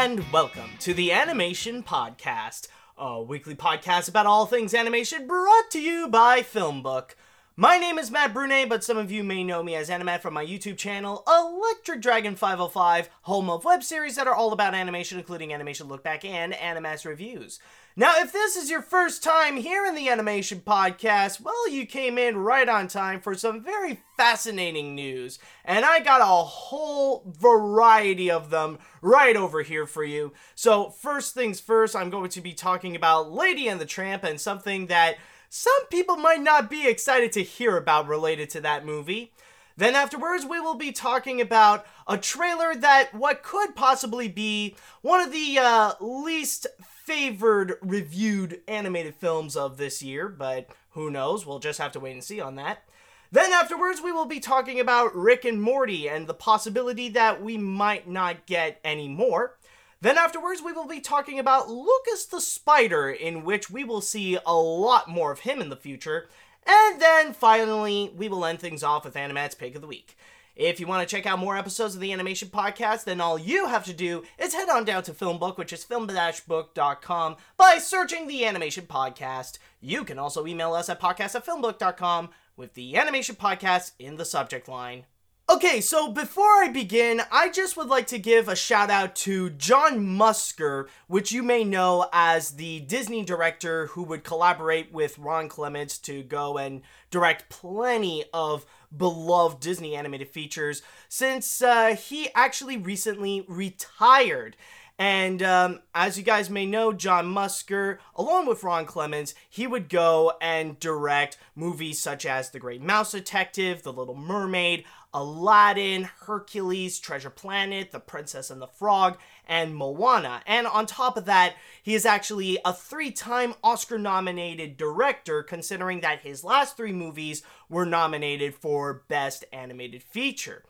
and welcome to the Animation Podcast, a weekly podcast about all things animation brought to you by Filmbook. My name is Matt Brunet, but some of you may know me as Animat from my YouTube channel, Electric Dragon 505, home of web series that are all about animation, including Animation Look Back and AniMat's Reviews. Now, if this is your first time here in the Animation Podcast, well, you came in right on time for some very fascinating news, and I got a whole variety of them right over here for you. So, first things first, I'm going to be talking about Lady and the Tramp and something that some people might not be excited to hear about related to that movie. Then afterwards, we will be talking about a trailer that what could possibly be one of the uh, least favored reviewed animated films of this year, but who knows? We'll just have to wait and see on that. Then afterwards, we will be talking about Rick and Morty and the possibility that we might not get any more. Then afterwards, we will be talking about Lucas the Spider, in which we will see a lot more of him in the future. And then finally, we will end things off with Animat's Pick of the Week. If you want to check out more episodes of the Animation Podcast, then all you have to do is head on down to Filmbook, which is film-book.com, by searching the Animation Podcast. You can also email us at podcast at filmbook.com with the Animation Podcast in the subject line. Okay, so before I begin, I just would like to give a shout out to John Musker, which you may know as the Disney director who would collaborate with Ron Clements to go and direct plenty of beloved Disney animated features, since uh, he actually recently retired. And um, as you guys may know, John Musker, along with Ron Clements, he would go and direct movies such as The Great Mouse Detective, The Little Mermaid, Aladdin, Hercules, Treasure Planet, The Princess and the Frog, and Moana. And on top of that, he is actually a three time Oscar nominated director, considering that his last three movies were nominated for Best Animated Feature.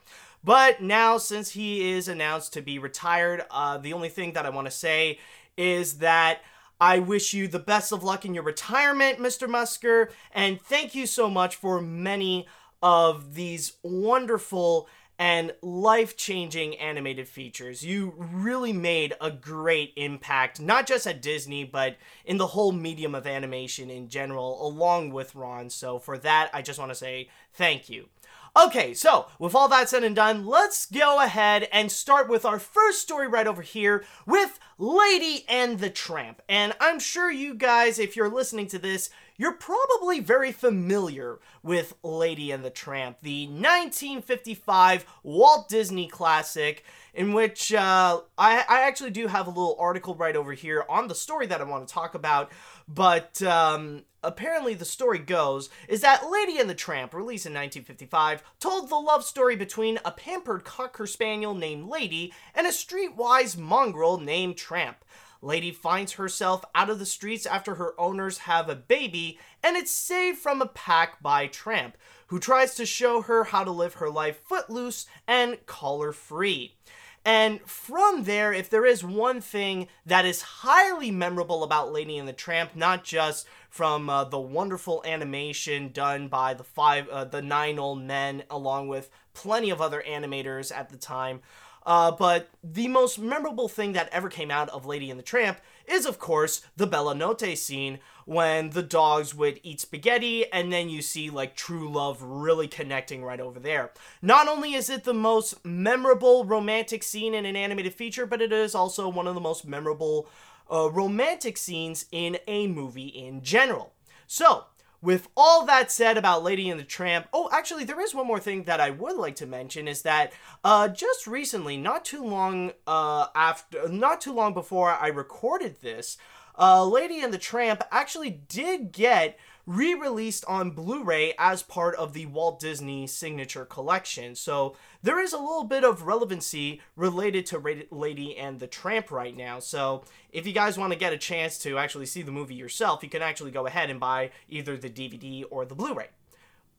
But now, since he is announced to be retired, uh, the only thing that I want to say is that I wish you the best of luck in your retirement, Mr. Musker, and thank you so much for many of these wonderful and life changing animated features. You really made a great impact, not just at Disney, but in the whole medium of animation in general, along with Ron. So, for that, I just want to say thank you. Okay, so with all that said and done, let's go ahead and start with our first story right over here with Lady and the Tramp. And I'm sure you guys, if you're listening to this, you're probably very familiar with Lady and the Tramp, the 1955 Walt Disney classic, in which uh, I, I, actually do have a little article right over here on the story that I want to talk about. But um, apparently, the story goes is that Lady and the Tramp, released in 1955, told the love story between a pampered cocker spaniel named Lady and a streetwise mongrel named Tramp. Lady finds herself out of the streets after her owners have a baby, and it's saved from a pack by Tramp, who tries to show her how to live her life footloose and collar free. And from there, if there is one thing that is highly memorable about Lady and the Tramp, not just from uh, the wonderful animation done by the five, uh, the nine old men, along with plenty of other animators at the time, uh, but the most memorable thing that ever came out of Lady and the Tramp is, of course, the Bella Notte scene when the dogs would eat spaghetti, and then you see like true love really connecting right over there. Not only is it the most memorable romantic scene in an animated feature, but it is also one of the most memorable uh, romantic scenes in a movie in general. So, with all that said about Lady and the Tramp, oh, actually, there is one more thing that I would like to mention is that uh, just recently, not too long uh, after, not too long before I recorded this, uh, Lady and the Tramp actually did get re released on Blu ray as part of the Walt Disney Signature Collection. So there is a little bit of relevancy related to Lady and the Tramp right now. So if you guys want to get a chance to actually see the movie yourself, you can actually go ahead and buy either the DVD or the Blu ray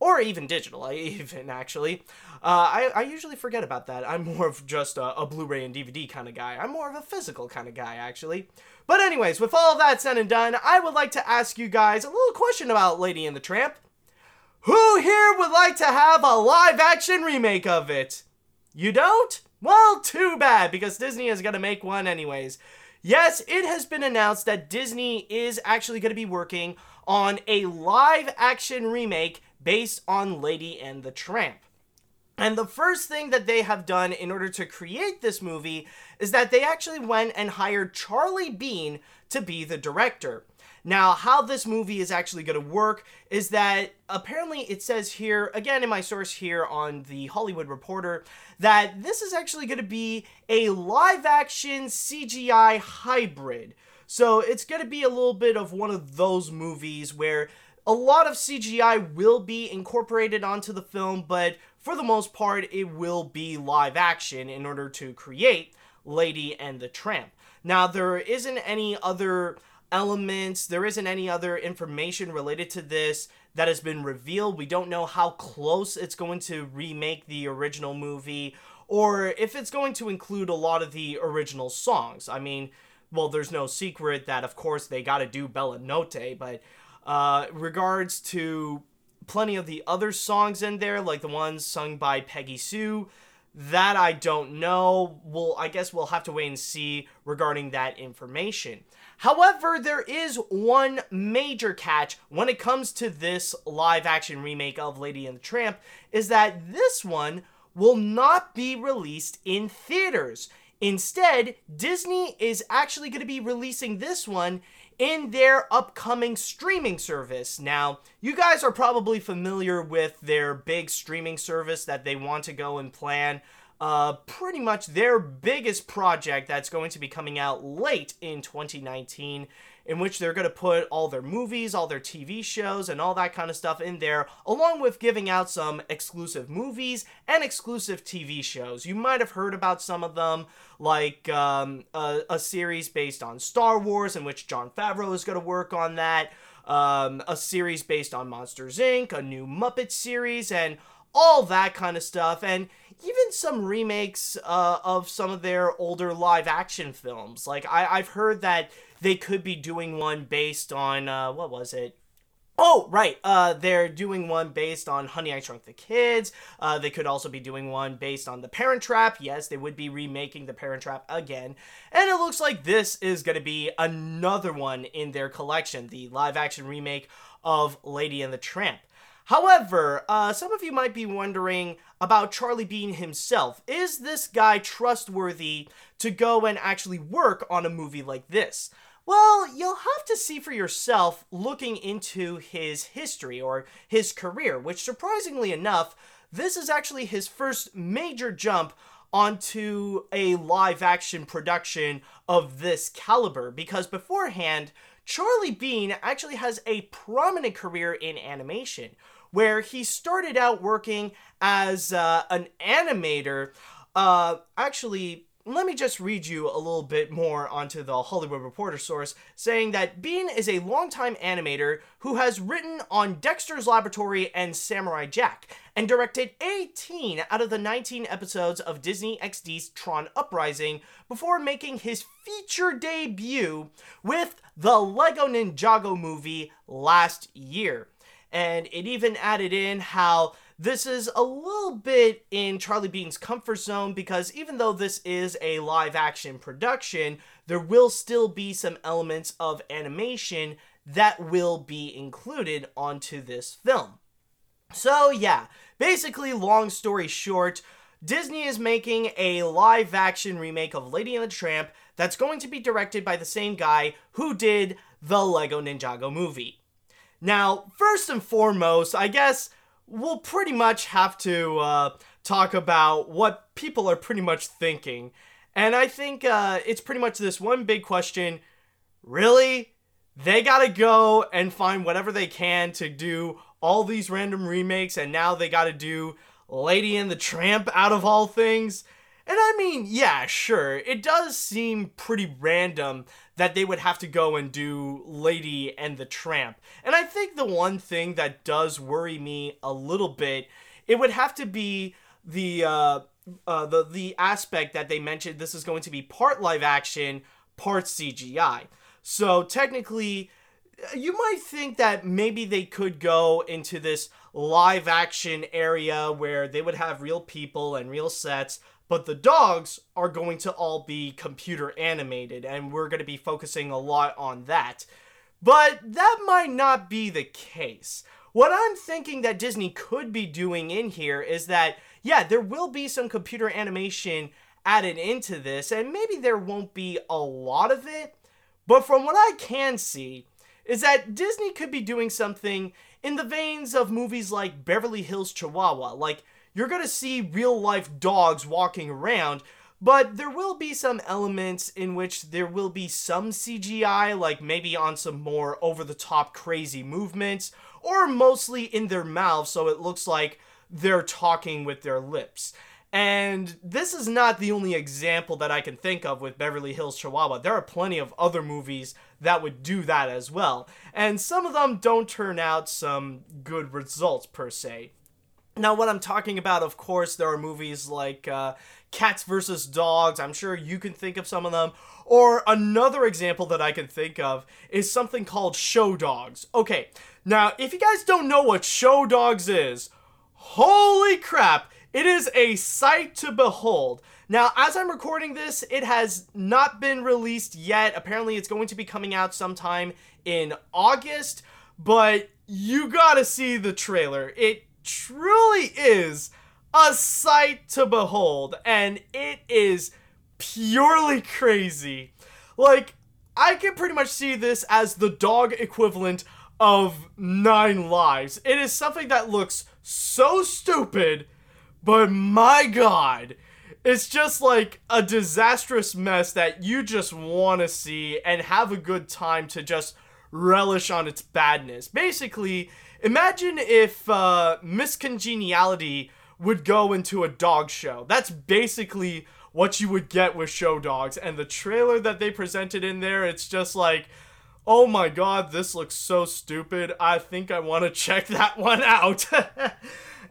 or even digital, even actually. Uh, I, I usually forget about that. I'm more of just a, a Blu ray and DVD kind of guy. I'm more of a physical kind of guy, actually. But, anyways, with all that said and done, I would like to ask you guys a little question about Lady and the Tramp. Who here would like to have a live action remake of it? You don't? Well, too bad, because Disney is going to make one anyways. Yes, it has been announced that Disney is actually going to be working on a live action remake based on Lady and the Tramp. And the first thing that they have done in order to create this movie is that they actually went and hired Charlie Bean to be the director. Now, how this movie is actually going to work is that apparently it says here, again in my source here on the Hollywood Reporter, that this is actually going to be a live action CGI hybrid. So it's going to be a little bit of one of those movies where a lot of CGI will be incorporated onto the film, but for the most part, it will be live action in order to create Lady and the Tramp. Now, there isn't any other elements, there isn't any other information related to this that has been revealed. We don't know how close it's going to remake the original movie or if it's going to include a lot of the original songs. I mean, well, there's no secret that, of course, they got to do Bella Notte, but uh, regards to plenty of the other songs in there, like the ones sung by Peggy Sue, that I don't know. Well, I guess we'll have to wait and see regarding that information. However, there is one major catch when it comes to this live action remake of Lady and the Tramp is that this one will not be released in theaters. Instead, Disney is actually going to be releasing this one in their upcoming streaming service. Now, you guys are probably familiar with their big streaming service that they want to go and plan uh, pretty much their biggest project that's going to be coming out late in 2019 in which they're going to put all their movies, all their TV shows, and all that kind of stuff in there, along with giving out some exclusive movies and exclusive TV shows. You might have heard about some of them, like um, a, a, series based on Star Wars, in which Jon Favreau is going to work on that, um, a series based on Monsters Inc., a new Muppet series, and all that kind of stuff. And even some remakes uh, of some of their older live action films. Like I, I've heard that they could be doing one based on uh, what was it? Oh, right. Uh, they're doing one based on Honey, I Shrunk the Kids. Uh, they could also be doing one based on The Parent Trap. Yes, they would be remaking The Parent Trap again. And it looks like this is going to be another one in their collection the live action remake of Lady and the Tramp. However, uh, some of you might be wondering about Charlie Bean himself. Is this guy trustworthy to go and actually work on a movie like this? Well, you'll have to see for yourself looking into his history or his career, which surprisingly enough, this is actually his first major jump onto a live action production of this caliber because beforehand, Charlie Bean actually has a prominent career in animation, where he started out working as uh, an animator. Uh, actually, let me just read you a little bit more onto the Hollywood Reporter source, saying that Bean is a longtime animator who has written on Dexter's Laboratory and Samurai Jack, and directed 18 out of the 19 episodes of Disney XD's Tron Uprising before making his feature debut with the Lego Ninjago movie last year. And it even added in how this is a little bit in Charlie Bean's comfort zone because even though this is a live action production, there will still be some elements of animation that will be included onto this film. So, yeah, basically, long story short, Disney is making a live action remake of Lady and the Tramp that's going to be directed by the same guy who did the Lego Ninjago movie. Now, first and foremost, I guess we'll pretty much have to uh, talk about what people are pretty much thinking. And I think uh, it's pretty much this one big question really? They gotta go and find whatever they can to do all these random remakes, and now they gotta do Lady and the Tramp out of all things? And I mean, yeah, sure, it does seem pretty random that they would have to go and do Lady and the Tramp. And I think the one thing that does worry me a little bit, it would have to be the uh, uh, the the aspect that they mentioned. This is going to be part live action, part CGI. So technically, you might think that maybe they could go into this live action area where they would have real people and real sets, but the dogs are going to all be computer animated, and we're going to be focusing a lot on that. But that might not be the case. What I'm thinking that Disney could be doing in here is that, yeah, there will be some computer animation added into this, and maybe there won't be a lot of it, but from what I can see, is that Disney could be doing something in the veins of movies like Beverly Hills Chihuahua. Like, you're gonna see real life dogs walking around, but there will be some elements in which there will be some CGI, like maybe on some more over the top crazy movements, or mostly in their mouths so it looks like they're talking with their lips. And this is not the only example that I can think of with Beverly Hills Chihuahua. There are plenty of other movies that would do that as well. And some of them don't turn out some good results per se. Now, what I'm talking about, of course, there are movies like uh, Cats vs. Dogs. I'm sure you can think of some of them. Or another example that I can think of is something called Show Dogs. Okay, now, if you guys don't know what Show Dogs is, holy crap, it is a sight to behold. Now, as I'm recording this, it has not been released yet. Apparently, it's going to be coming out sometime in August, but you gotta see the trailer. It truly is a sight to behold, and it is purely crazy. Like, I can pretty much see this as the dog equivalent of Nine Lives. It is something that looks so stupid but my god, it's just like a disastrous mess that you just want to see and have a good time to just relish on its badness. Basically, imagine if uh, Miss Congeniality would go into a dog show. That's basically what you would get with Show Dogs. And the trailer that they presented in there, it's just like, oh my god, this looks so stupid. I think I want to check that one out.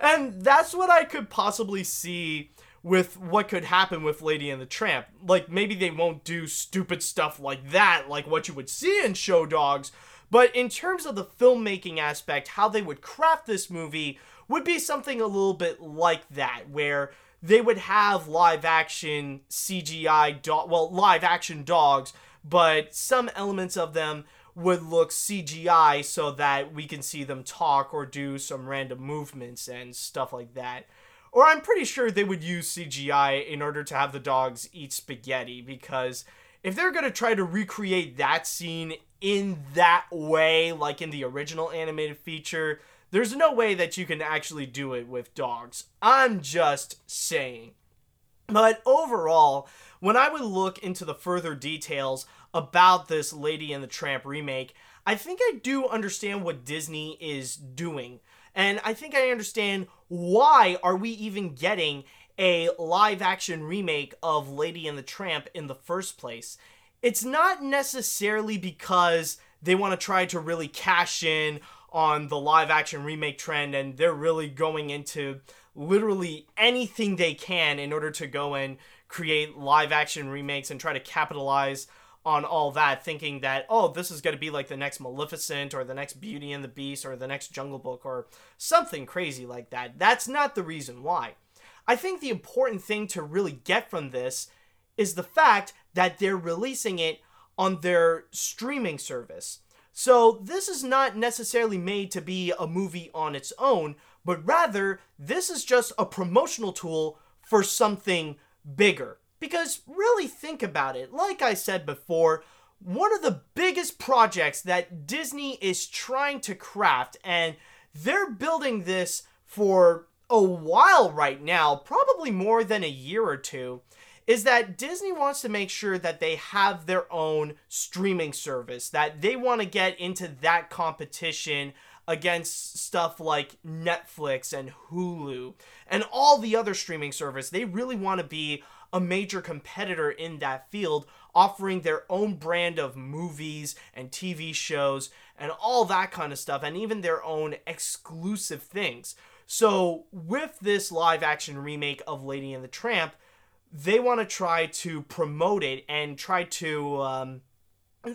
And that's what I could possibly see with what could happen with Lady and the Tramp. Like maybe they won't do stupid stuff like that, like what you would see in Show Dogs, but in terms of the filmmaking aspect, how they would craft this movie would be something a little bit like that, where they would have live action CGI dog, well, live action dogs, but some elements of them would look CGI so that we can see them talk or do some random movements and stuff like that. Or I'm pretty sure they would use CGI in order to have the dogs eat spaghetti because if they're going to try to recreate that scene in that way, like in the original animated feature, there's no way that you can actually do it with dogs. I'm just saying. But overall, when I would look into the further details about this Lady and the Tramp remake, I think I do understand what Disney is doing. And I think I understand why are we even getting a live action remake of Lady and the Tramp in the first place. It's not necessarily because they want to try to really cash in on the live action remake trend and they're really going into literally anything they can in order to go and create live action remakes and try to capitalize on all that, thinking that, oh, this is going to be like the next Maleficent or the next Beauty and the Beast or the next Jungle Book or something crazy like that. That's not the reason why. I think the important thing to really get from this is the fact that they're releasing it on their streaming service. So, this is not necessarily made to be a movie on its own, but rather, this is just a promotional tool for something bigger. Because really think about it, like I said before, one of the biggest projects that Disney is trying to craft, and they're building this for a while right now, probably more than a year or two, is that Disney wants to make sure that they have their own streaming service, that they want to get into that competition against stuff like Netflix and Hulu and all the other streaming service. They really want to be a major competitor in that field, offering their own brand of movies and TV shows and all that kind of stuff, and even their own exclusive things. So, with this live action remake of Lady and the Tramp, they want to try to promote it and try to um,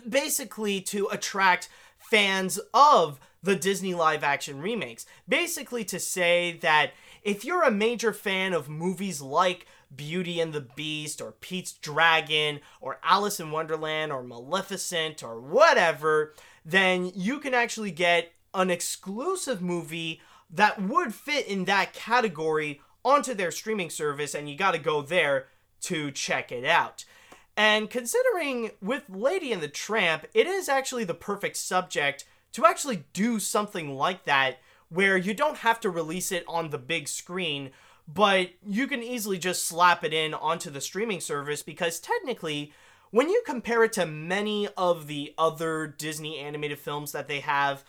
basically to attract fans of the Disney live action remakes. Basically, to say that if you're a major fan of movies like Beauty and the Beast or Pete's Dragon or Alice in Wonderland or Maleficent or whatever, then you can actually get an exclusive movie that would fit in that category onto their streaming service, and you got to go there to check it out. And considering with Lady and the Tramp, it is actually the perfect subject to actually do something like that where you don't have to release it on the big screen, but you can easily just slap it in onto the streaming service because technically, when you compare it to many of the other Disney animated films that they have,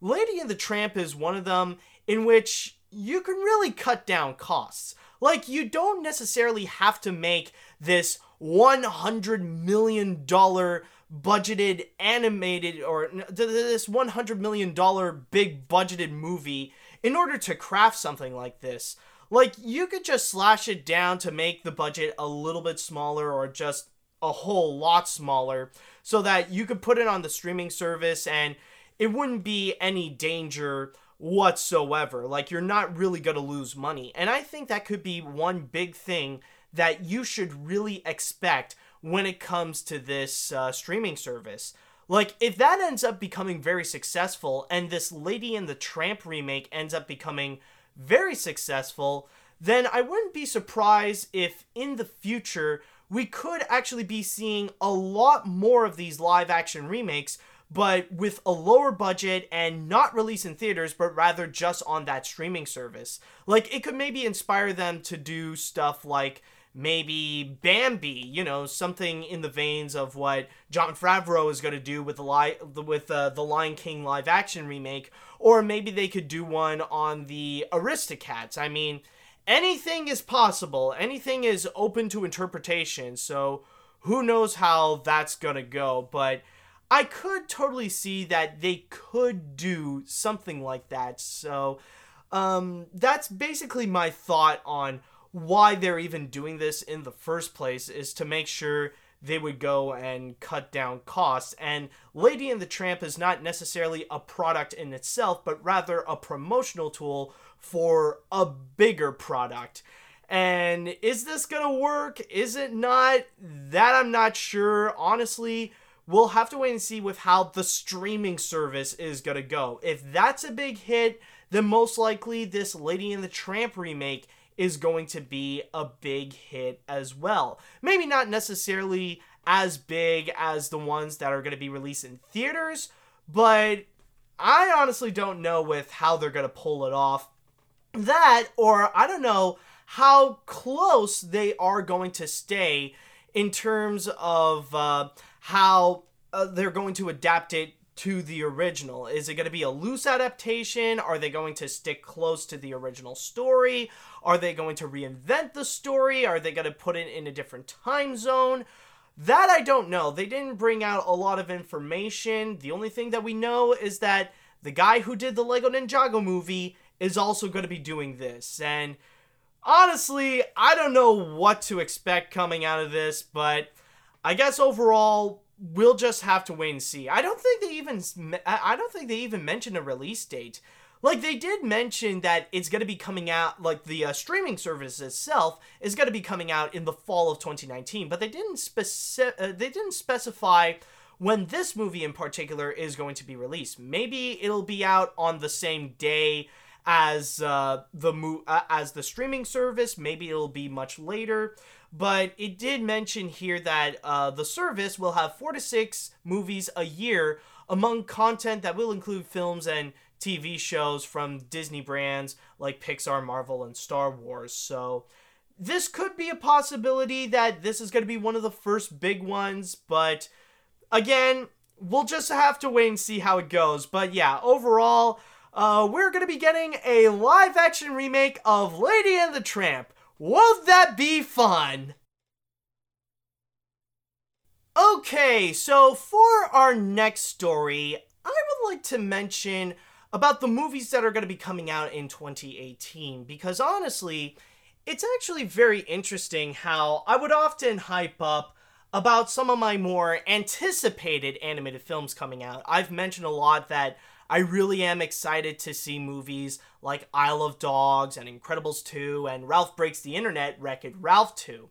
Lady and the Tramp is one of them in which you can really cut down costs. Like, you don't necessarily have to make this $100 million budgeted animated or this 100 million dollar big budgeted movie in order to craft something like this like you could just slash it down to make the budget a little bit smaller or just a whole lot smaller so that you could put it on the streaming service and it wouldn't be any danger whatsoever like you're not really going to lose money and i think that could be one big thing that you should really expect when it comes to this uh, streaming service. Like, if that ends up becoming very successful and this Lady and the Tramp remake ends up becoming very successful, then I wouldn't be surprised if in the future we could actually be seeing a lot more of these live action remakes, but with a lower budget and not release in theaters, but rather just on that streaming service. Like, it could maybe inspire them to do stuff like maybe Bambi, you know, something in the veins of what Jon Favreau is going to do with the li- with uh, the Lion King live action remake, or maybe they could do one on the Aristocats. I mean, anything is possible. Anything is open to interpretation. So who knows how that's going to go, but I could totally see that they could do something like that. So um, that's basically my thought on why they're even doing this in the first place is to make sure they would go and cut down costs. And Lady and the Tramp is not necessarily a product in itself, but rather a promotional tool for a bigger product. And is this gonna work? Is it not? That I'm not sure. Honestly, we'll have to wait and see with how the streaming service is gonna go. If that's a big hit, then most likely this Lady and the Tramp remake is going to be a big hit as well. Maybe not necessarily as big as the ones that are going to be released in theaters, but I honestly don't know with how they're going to pull it off. That, or I don't know how close they are going to stay in terms of uh, how uh, they're going to adapt it to the original? Is it going to be a loose adaptation? Are they going to stick close to the original story? Are they going to reinvent the story? Are they going to put it in a different time zone? That I don't know. They didn't bring out a lot of information. The only thing that we know is that the guy who did the Lego Ninjago movie is also going to be doing this. And honestly, I don't know what to expect coming out of this, but I guess overall, we'll just have to wait and see. I don't think they even I don't think they even mentioned a release date. Like they did mention that it's going to be coming out like the uh, streaming service itself is going to be coming out in the fall of 2019, but they didn't specific uh, they didn't specify when this movie in particular is going to be released. Maybe it'll be out on the same day as uh, the mo- uh, as the streaming service. Maybe it'll be much later. But it did mention here that uh, the service will have four to six movies a year among content that will include films and TV shows from Disney brands like Pixar, Marvel, and Star Wars. So this could be a possibility that this is going to be one of the first big ones, but again, we'll just have to wait and see how it goes. But yeah, overall, uh, we're going to be getting a live action remake of Lady and the Tramp. Won't that be fun? Okay, so for our next story, I would like to mention about the movies that are going to be coming out in 2018 because honestly, it's actually very interesting how I would often hype up about some of my more anticipated animated films coming out. I've mentioned a lot that I really am excited to see movies like Isle of Dogs and Incredibles 2 and Ralph Breaks the Internet Wreck It Ralph 2.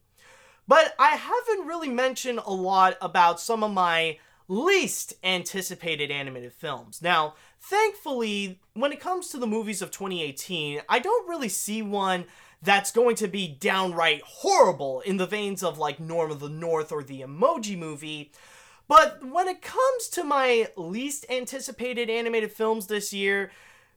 But I haven't really mentioned a lot about some of my least anticipated animated films. Now, thankfully, when it comes to the movies of 2018, I don't really see one that's going to be downright horrible in the veins of like Norm of the North or the Emoji movie. But when it comes to my least anticipated animated films this year,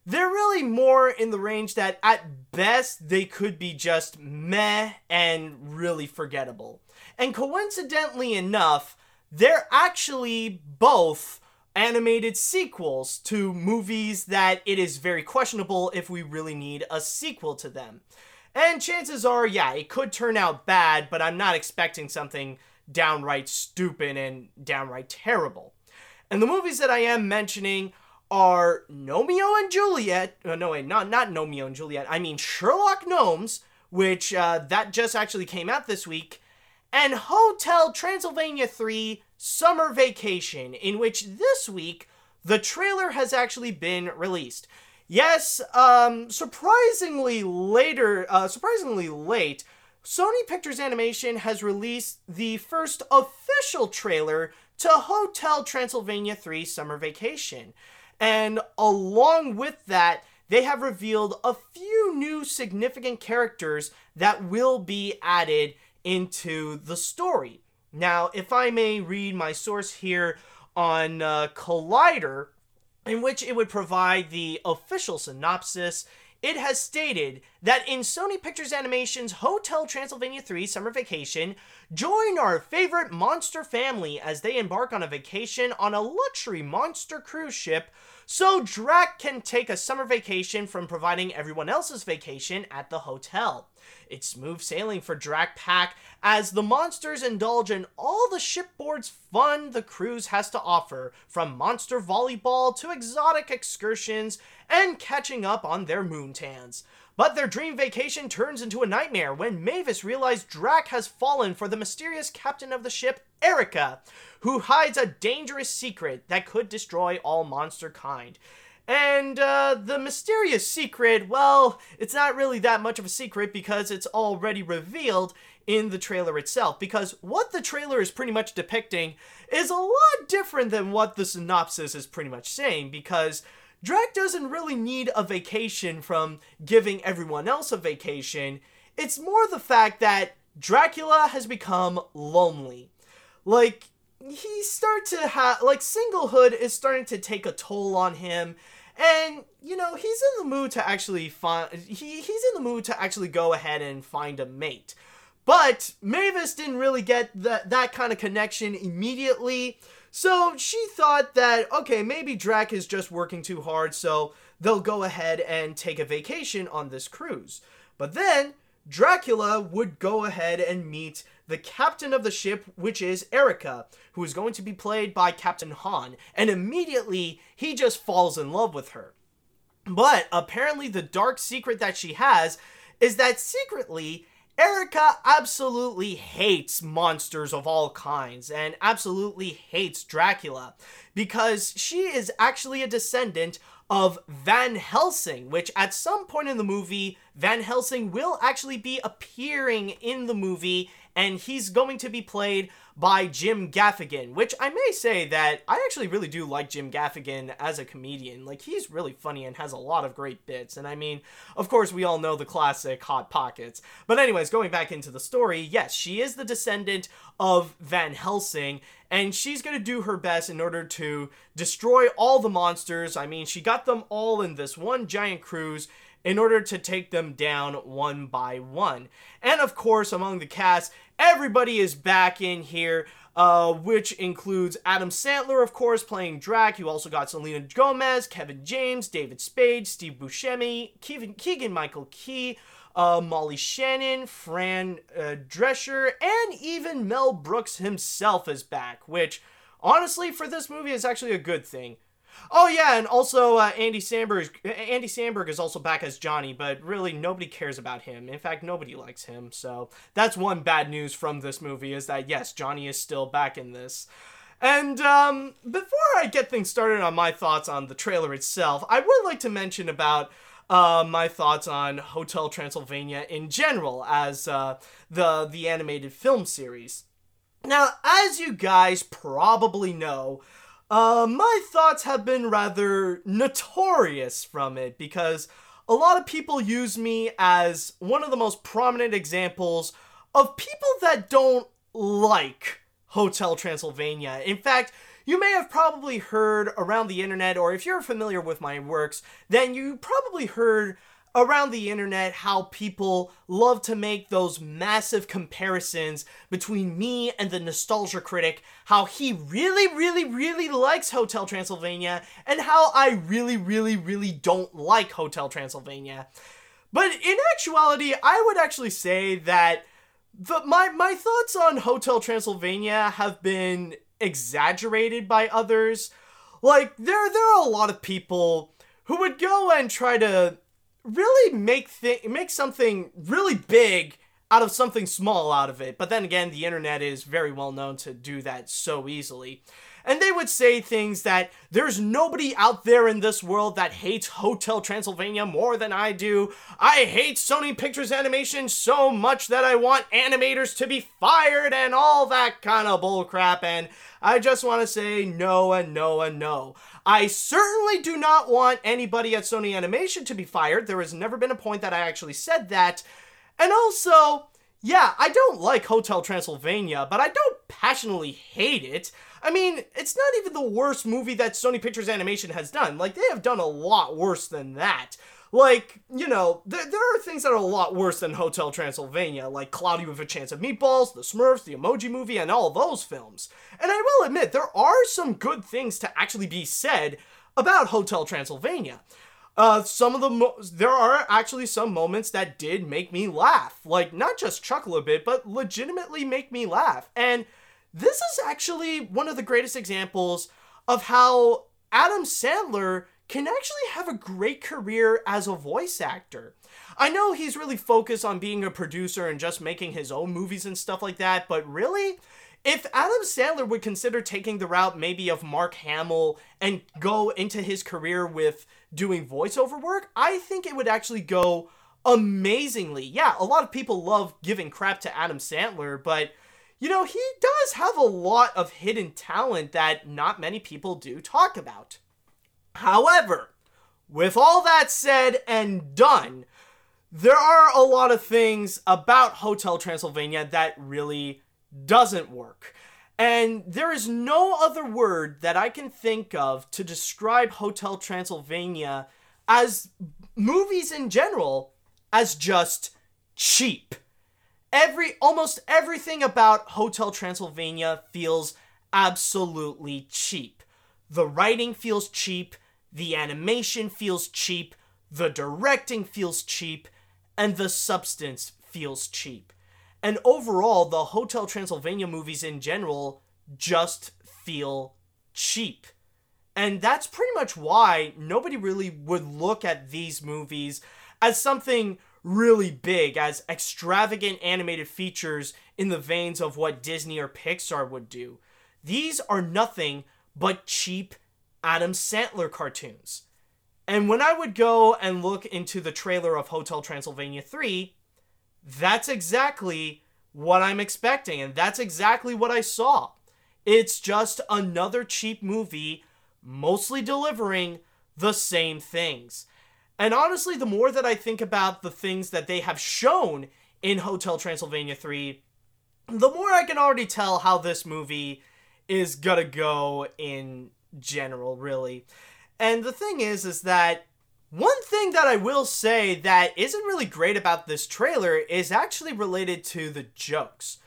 they're really more in the range that at best they could be just meh and really forgettable. And coincidentally enough, they're actually both animated sequels to movies that it is very questionable if we really need a sequel to them. And chances are, yeah, it could turn out bad, but I'm not expecting something downright stupid and downright terrible. And the movies that I am mentioning are Gnomeo and Juliet. Uh, no, wait, not not Gnomeo and Juliet. I mean Sherlock Gnomes, which uh, that just actually came out this week, and Hotel Transylvania 3 Summer Vacation, in which this week the trailer has actually been released. Yes, um, surprisingly later, uh, surprisingly late, Sony Pictures Animation has released the first official trailer to Hotel Transylvania 3 Summer Vacation. And along with that, they have revealed a few new significant characters that will be added into the story. Now, if I may read my source here on uh, Collider, in which it would provide the official synopsis, it has stated that in Sony Pictures Animation's Hotel Transylvania 3 Summer Vacation, join our favorite monster family as they embark on a vacation on a luxury monster cruise ship so Drac can take a summer vacation from providing everyone else's vacation at the hotel. It's smooth sailing for Drac Pack as the monsters indulge in all the shipboard's fun the cruise has to offer, from monster volleyball to exotic excursions and catching up on their moontans. But their dream vacation turns into a nightmare when Mavis realizes Drac has fallen for the mysterious captain of the ship, Erica, who hides a dangerous secret that could destroy all monster kind. And uh, the mysterious secret, well, it's not really that much of a secret because it's already revealed in the trailer itself. Because what the trailer is pretty much depicting is a lot different than what the synopsis is pretty much saying. Because Drac doesn't really need a vacation from giving everyone else a vacation. It's more the fact that Dracula has become lonely. Like, he start to have like singlehood is starting to take a toll on him and you know he's in the mood to actually find he, he's in the mood to actually go ahead and find a mate but mavis didn't really get that that kind of connection immediately so she thought that, okay, maybe Drac is just working too hard, so they'll go ahead and take a vacation on this cruise. But then Dracula would go ahead and meet the captain of the ship, which is Erica, who is going to be played by Kathryn Hahn, and immediately he just falls in love with her. But apparently, the dark secret that she has is that secretly Erica absolutely hates monsters of all kinds and absolutely hates Dracula because she is actually a descendant of Van Helsing, which at some point in the movie, Van Helsing will actually be appearing in the movie and he's going to be played by Jim Gaffigan, which I may say that I actually really do like Jim Gaffigan as a comedian. Like, he's really funny and has a lot of great bits. And I mean, of course, we all know the classic Hot Pockets. But, anyways, going back into the story, yes, she is the descendant of Van Helsing, and she's going to do her best in order to destroy all the monsters. I mean, she got them all in this one giant cruise in order to take them down one by one. And of course, among the cast, everybody is back in here. Uh, which includes Adam Sandler, of course, playing Drac. You also got Selena Gomez, Kevin James, David Spade, Steve Buscemi, Keegan Michael Key, uh, Molly Shannon, Fran uh, Drescher, and even Mel Brooks himself is back, which honestly, for this movie, is actually a good thing. Oh yeah, and also uh, Andy Samberg. Andy Samberg is also back as Johnny, but really nobody cares about him. In fact, nobody likes him. So that's one bad news from this movie is that yes, Johnny is still back in this. And um, before I get things started on my thoughts on the trailer itself, I would like to mention about uh, my thoughts on Hotel Transylvania in general as uh, the the animated film series. Now, as you guys probably know, uh, my thoughts have been rather notorious from it because a lot of people use me as one of the most prominent examples of people that don't like Hotel Transylvania. In fact, you may have probably heard around the internet, or if you're familiar with my works, then you probably heard around the internet how people love to make those massive comparisons between me and the nostalgia critic, how he really, really, really likes Hotel Transylvania, and how I really, really, really don't like Hotel Transylvania. But in actuality, I would actually say that the, my, my thoughts on Hotel Transylvania have been exaggerated by others. Like, there, there are a lot of people who would go and try to really make thi- make something really big out of something small out of it. But then again, the internet is very well known to do that so easily. And they would say things that there's nobody out there in this world that hates Hotel Transylvania more than I do. I hate Sony Pictures Animation so much that I want animators to be fired and all that kind of bullcrap. And I just want to say no and no and no. I certainly do not want anybody at Sony Animation to be fired. There has never been a point that I actually said that. And also, yeah, I don't like Hotel Transylvania, but I don't passionately hate it. I mean, it's not even the worst movie that Sony Pictures Animation has done. Like, they have done a lot worse than that. Like, you know, there, there are things that are a lot worse than Hotel Transylvania, like Cloudy with a Chance of Meatballs, The Smurfs, The Emoji Movie, and all those films. And I will admit, there are some good things to actually be said about Hotel Transylvania. Uh, some of the mo- there are actually some moments that did make me laugh, like not just chuckle a bit, but legitimately make me laugh. And this is actually one of the greatest examples of how Adam Sandler can actually have a great career as a voice actor. I know he's really focused on being a producer and just making his own movies and stuff like that, but really, if Adam Sandler would consider taking the route maybe of Mark Hamill and go into his career with doing voiceover work, I think it would actually go amazingly. Yeah, a lot of people love giving crap to Adam Sandler, but you know, he does have a lot of hidden talent that not many people do talk about. However, with all that said and done, there are a lot of things about Hotel Transylvania that really doesn't work. And there is no other word that I can think of to describe Hotel Transylvania as movies in general as just cheap. Every almost everything about Hotel Transylvania feels absolutely cheap. The writing feels cheap, the animation feels cheap, the directing feels cheap, and the substance feels cheap. And overall, the Hotel Transylvania movies in general just feel cheap. And that's pretty much why nobody really would look at these movies as something really big, as extravagant animated features in the veins of what Disney or Pixar would do. These are nothing but cheap Adam Sandler cartoons. And when I would go and look into the trailer of Hotel Transylvania 3, that's exactly what I'm expecting, and that's exactly what I saw. It's just another cheap movie, mostly delivering the same things. And honestly, the more that I think about the things that they have shown in Hotel Transylvania 3, the more I can already tell how this movie is gonna go in general, really. And the thing is, is that one thing that I will say that isn't really great about this trailer is actually related to the jokes.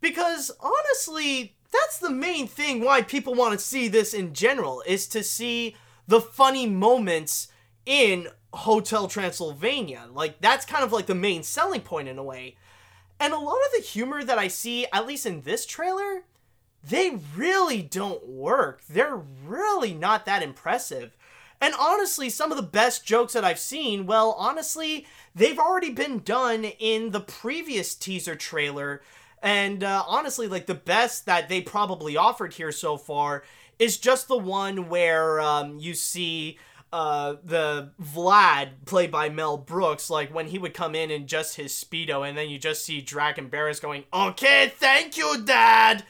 Because honestly, that's the main thing why people want to see this in general, is to see the funny moments in Hotel Transylvania. Like, that's kind of like the main selling point in a way. And a lot of the humor that I see, at least in this trailer, they really don't work. They're really not that impressive. And honestly, some of the best jokes that I've seen, well, honestly, they've already been done in the previous teaser trailer. And uh, honestly, like the best that they probably offered here so far is just the one where um, you see uh, the Vlad played by Mel Brooks, like when he would come in in just his speedo, and then you just see Drac and Barris going, "Okay, thank you, Dad."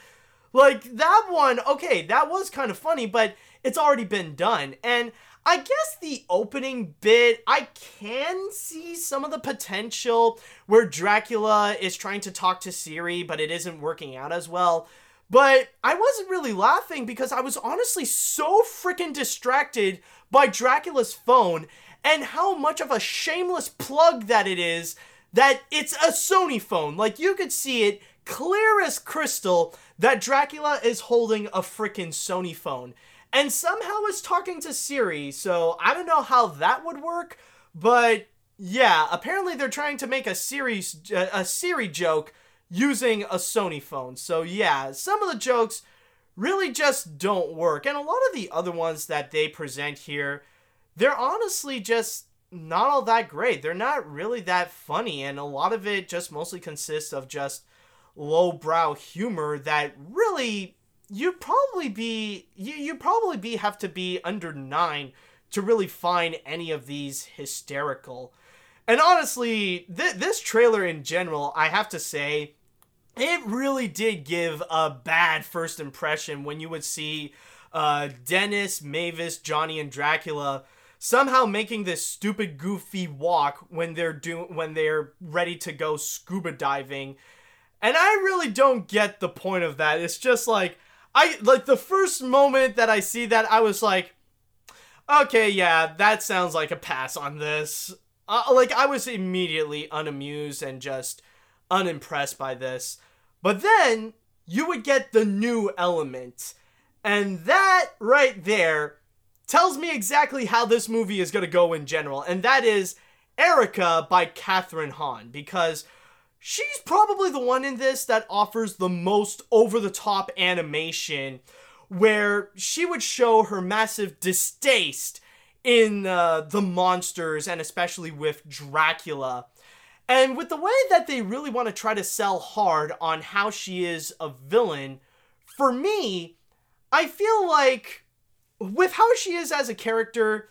Like that one, okay, that was kind of funny, but it's already been done, and I guess the opening bit, I can see some of the potential where Dracula is trying to talk to Siri, but it isn't working out as well. But I wasn't really laughing because I was honestly so freaking distracted by Dracula's phone and how much of a shameless plug that it is that it's a Sony phone. Like you could see it clear as crystal that Dracula is holding a freaking Sony phone and somehow is talking to Siri. So I don't know how that would work, but yeah, apparently they're trying to make a Siri uh, a Siri joke using a Sony phone. So yeah, some of the jokes really just don't work. And a lot of the other ones that they present here, they're honestly just not all that great. They're not really that funny and a lot of it just mostly consists of just lowbrow humor that really you'd probably be you you probably be have to be under 9 to really find any of these hysterical. And honestly, th- this trailer in general, I have to say, it really did give a bad first impression when you would see uh, Dennis, Mavis, Johnny, and Dracula somehow making this stupid, goofy walk when they're doing when they're ready to go scuba diving. And I really don't get the point of that. It's just like I like the first moment that I see that I was like, okay, yeah, that sounds like a pass on this. Uh, like I was immediately unamused and just unimpressed by this. But then you would get the new element. And that right there tells me exactly how this movie is going to go in general. And that is Erica by Kathryn Hahn. Because she's probably the one in this that offers the most over the top animation where she would show her massive distaste in uh, the monsters and especially with Dracula. And with the way that they really want to try to sell hard on how she is a villain, for me, I feel like with how she is as a character,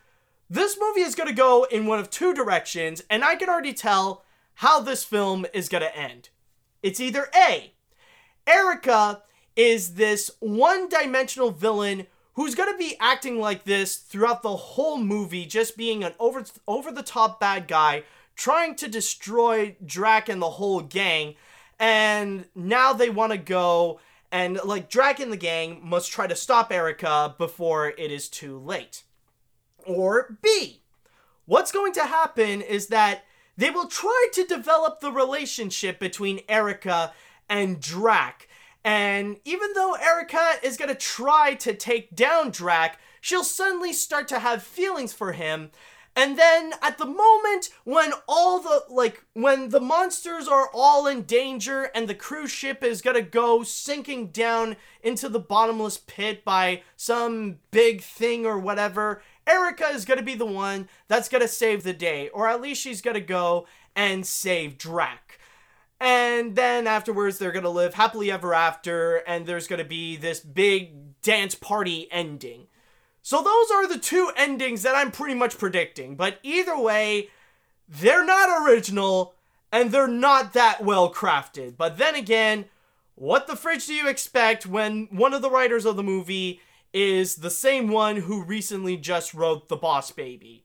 this movie is going to go in one of two directions, and I can already tell how this film is going to end. It's either A, Erica is this one dimensional villain who's going to be acting like this throughout the whole movie, just being an over over the top bad guy trying to destroy Drac and the whole gang. And now they want to go and like Drac and the gang must try to stop Erica before it is too late. Or B, what's going to happen is that they will try to develop the relationship between Erica and Drac. And even though Erica is going to try to take down Drac, she'll suddenly start to have feelings for him and then at the moment when all the like when the monsters are all in danger and the cruise ship is going to go sinking down into the bottomless pit by some big thing or whatever, Erica is going to be the one that's going to save the day or at least she's going to go and save Drac. And then afterwards, they're gonna live happily ever after, and there's gonna be this big dance party ending. So those are the two endings that I'm pretty much predicting. But either way, they're not original and they're not that well crafted. But then again, what the fridge do you expect when one of the writers of the movie is the same one who recently just wrote The Boss Baby?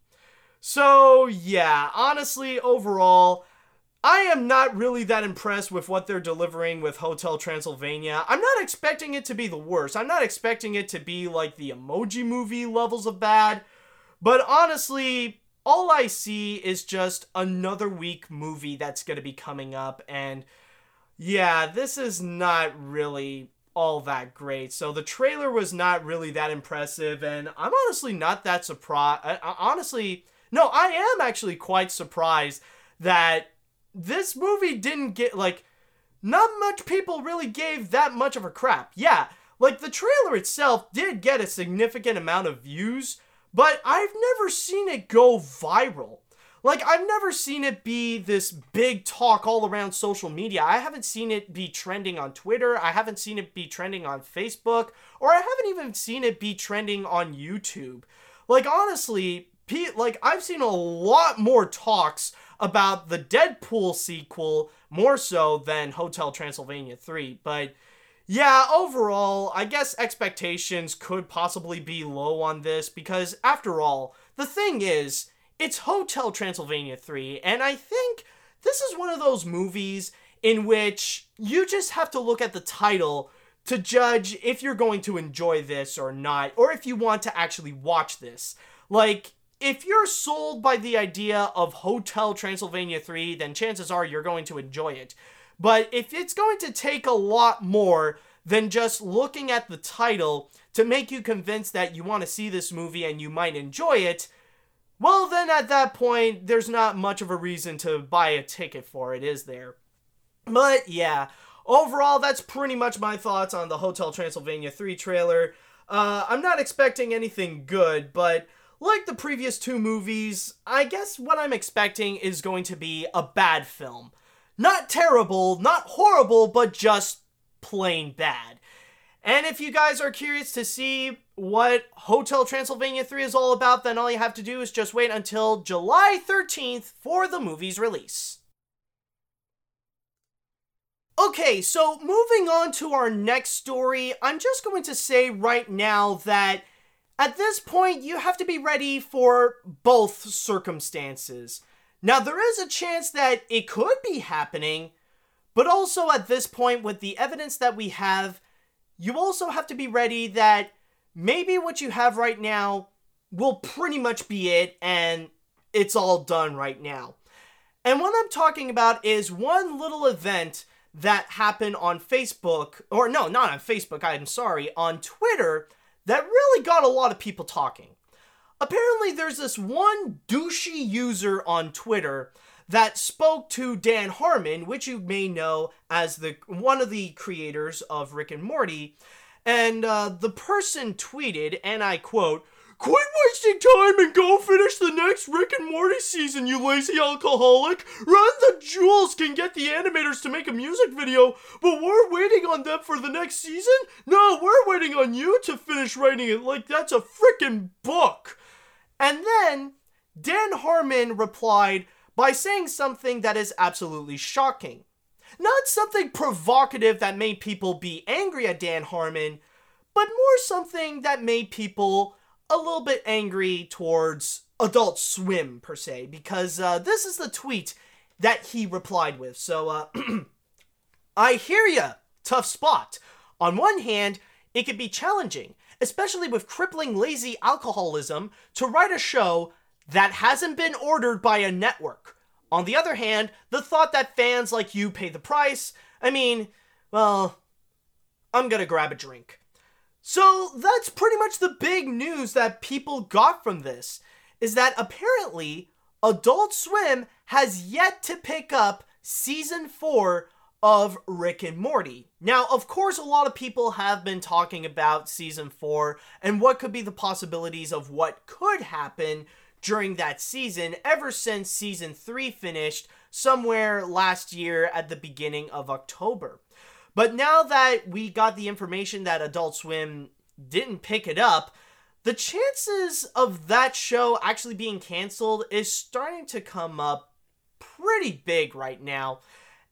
So, yeah, honestly, overall, I am not really that impressed with what they're delivering with Hotel Transylvania. I'm not expecting it to be the worst. I'm not expecting it to be like the emoji movie levels of bad. But honestly, all I see is just another weak movie that's going to be coming up. And yeah, this is not really all that great. So the trailer was not really that impressive. And I'm honestly not that surprised. Honestly, no, I am actually quite surprised that this movie didn't get like not much people really gave that much of a crap. Yeah, like the trailer itself did get a significant amount of views, but I've never seen it go viral. Like, I've never seen it be this big talk all around social media. I haven't seen it be trending on Twitter. I haven't seen it be trending on Facebook. Or I haven't even seen it be trending on YouTube. Like, honestly, like, I've seen a lot more talks about the Deadpool sequel more so than Hotel Transylvania 3. But yeah, overall, I guess expectations could possibly be low on this because, after all, the thing is, it's Hotel Transylvania 3, and I think this is one of those movies in which you just have to look at the title to judge if you're going to enjoy this or not, or if you want to actually watch this. Like, if you're sold by the idea of Hotel Transylvania 3, then chances are you're going to enjoy it. But if it's going to take a lot more than just looking at the title to make you convinced that you want to see this movie and you might enjoy it, well, then at that point, there's not much of a reason to buy a ticket for it, is there? But yeah, overall, that's pretty much my thoughts on the Hotel Transylvania 3 trailer. Uh, I'm not expecting anything good, but like the previous two movies, I guess what I'm expecting is going to be a bad film. Not terrible, not horrible, but just plain bad. And if you guys are curious to see what Hotel Transylvania 3 is all about, then all you have to do is just wait until July 13th for the movie's release. Okay, so moving on to our next story, I'm just going to say right now that at this point you have to be ready for both circumstances. Now, there is a chance that it could be happening, but also at this point, with the evidence that we have, you also have to be ready that maybe what you have right now will pretty much be it and it's all done right now. And what I'm talking about is one little event that happened on Facebook, or no, not on Facebook, I'm sorry, on Twitter, that really got a lot of people talking. Apparently, there's this one douchey user on Twitter that spoke to Dan Harmon, which you may know as the one of the creators of Rick and Morty, and uh, the person tweeted, and I quote, Quit wasting time and go finish the next Rick and Morty season, you lazy alcoholic! Run the Jewels can get the animators to make a music video, but we're waiting on them for the next season? No, we're waiting on you to finish writing it like that's a freaking book! And then Dan Harmon replied by saying something that is absolutely shocking. Not something provocative that made people be angry at Dan Harmon, but more something that made people a little bit angry towards Adult Swim, per se, because uh, this is the tweet that he replied with. So, uh, I hear ya, tough spot. On one hand, it could be challenging, especially with crippling lazy alcoholism, to write a show that hasn't been ordered by a network. On the other hand, the thought that fans like you pay the price, I mean, well, I'm gonna grab a drink. So that's pretty much the big news that people got from this is that apparently Adult Swim has yet to pick up season 4 of Rick and Morty. Now, of course, a lot of people have been talking about season 4 and what could be the possibilities of what could happen during that season ever since season 3 finished somewhere last year at the beginning of October. But now that we got the information that Adult Swim didn't pick it up, the chances of that show actually being canceled is starting to come up pretty big right now.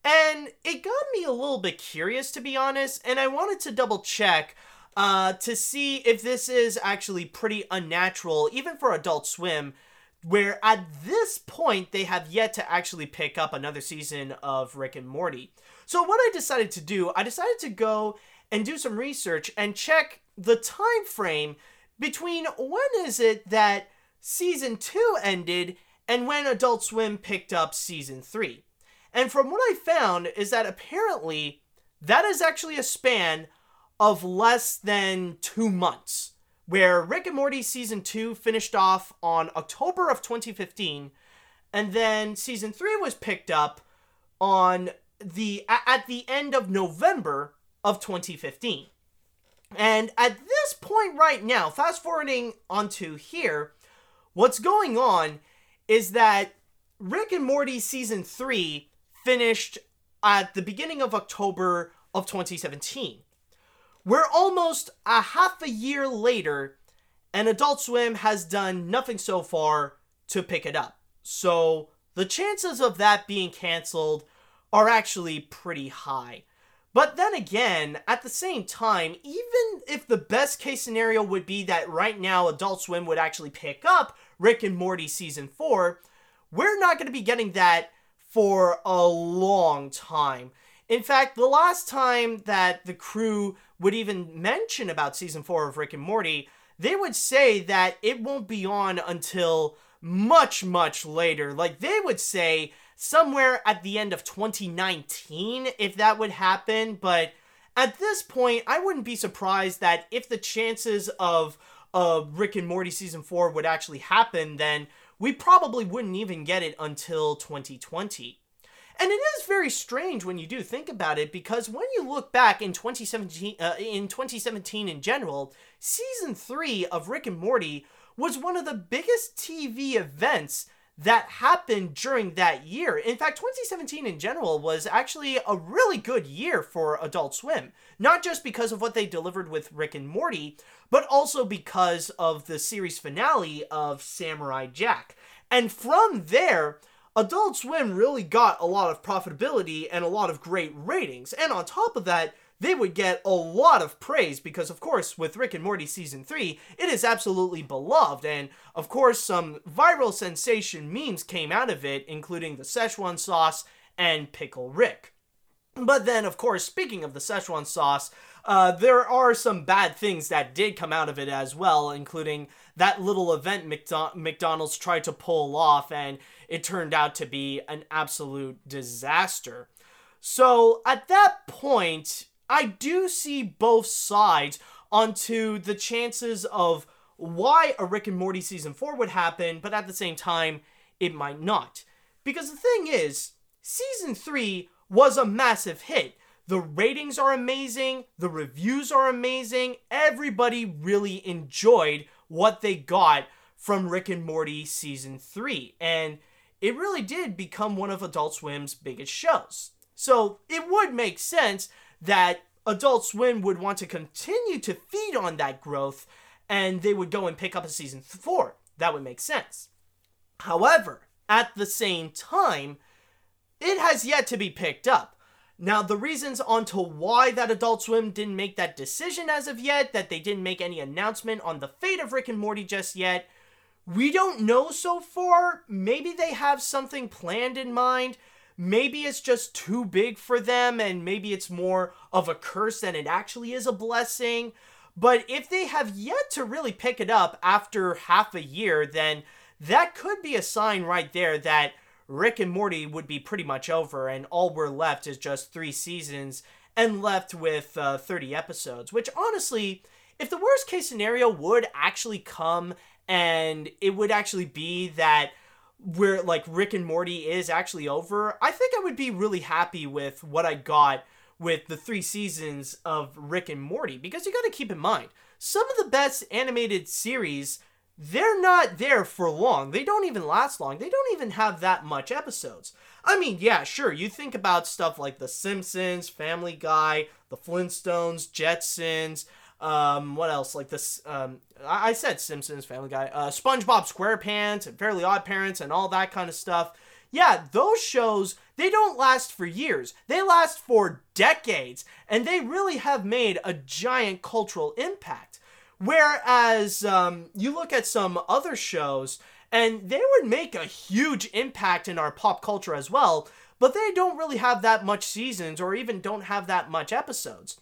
And it got me a little bit curious, to be honest, and I wanted to double check uh, to see if this is actually pretty unnatural, even for Adult Swim, where at this point they have yet to actually pick up another season of Rick and Morty. So what I decided to do, I decided to go and do some research and check the time frame between when is it that season 2 ended and when Adult Swim picked up season 3. And from what I found is that apparently that is actually a span of less than two months, where Rick and Morty season two finished off on October of 2015, and then season three was picked up on the at the end of November of 2015. And at this point right now, fast forwarding onto here, what's going on is that Rick and Morty season 3 finished at the beginning of October of 2017. We're almost a half a year later, and Adult Swim has done nothing so far to pick it up. So the chances of that being canceled are actually pretty high. But then again, at the same time, even if the best case scenario would be that right now Adult Swim would actually pick up Rick and Morty season 4, we're not going to be getting that for a long time. In fact, the last time that the crew would even mention about season 4 of Rick and Morty, they would say that it won't be on until much, much later. Like, they would say somewhere at the end of 2019 if that would happen, but at this point, I wouldn't be surprised that if the chances of uh, Rick and Morty season 4 would actually happen, then we probably wouldn't even get it until 2020. And it is very strange when you do think about it because when you look back in 2017 uh, in 2017 in general, season 3 of Rick and Morty was one of the biggest TV events that happened during that year. In fact, 2017 in general was actually a really good year for Adult Swim. Not just because of what they delivered with Rick and Morty, but also because of the series finale of Samurai Jack. And from there, Adult Swim really got a lot of profitability and a lot of great ratings. And on top of that, they would get a lot of praise because, of course, with Rick and Morty season 3, it is absolutely beloved. And, of course, some viral sensation memes came out of it, including the Szechuan sauce and Pickle Rick. But then, of course, speaking of the Szechuan sauce, uh, there are some bad things that did come out of it as well, including that little event McDo- McDonald's tried to pull off, and it turned out to be an absolute disaster. So at that point, I do see both sides onto the chances of why a Rick and Morty season 4 would happen, but at the same time, it might not. Because the thing is, season 3 was a massive hit. The ratings are amazing, the reviews are amazing, everybody really enjoyed what they got from Rick and Morty season 3, and it really did become one of Adult Swim's biggest shows. So it would make sense that Adult Swim would want to continue to feed on that growth and they would go and pick up a season 4. That would make sense. However, at the same time, it has yet to be picked up. Now, the reasons onto why that Adult Swim didn't make that decision as of yet, that they didn't make any announcement on the fate of Rick and Morty just yet, we don't know so far. Maybe they have something planned in mind maybe it's just too big for them and maybe it's more of a curse than it actually is a blessing. But if they have yet to really pick it up after half a year, then that could be a sign right there that Rick and Morty would be pretty much over and all we're left is just three seasons and left with uh, 30 episodes. Which honestly, if the worst case scenario would actually come and it would actually be that where like Rick and Morty is actually over, I think I would be really happy with what I got with the three seasons of Rick and Morty because you got to keep in mind some of the best animated series they're not there for long. They don't even last long. They don't even have that much episodes. I mean, yeah, sure, you think about stuff like The Simpsons, Family Guy, The Flintstones, Jetsons, um, what else? Like this, um, I said Simpsons, Family Guy, uh, SpongeBob SquarePants, and Fairly OddParents, and all that kind of stuff. Yeah, those shows, they don't last for years. They last for decades, and they really have made a giant cultural impact. Whereas um, you look at some other shows, and they would make a huge impact in our pop culture as well, but they don't really have that much seasons or even don't have that much episodes.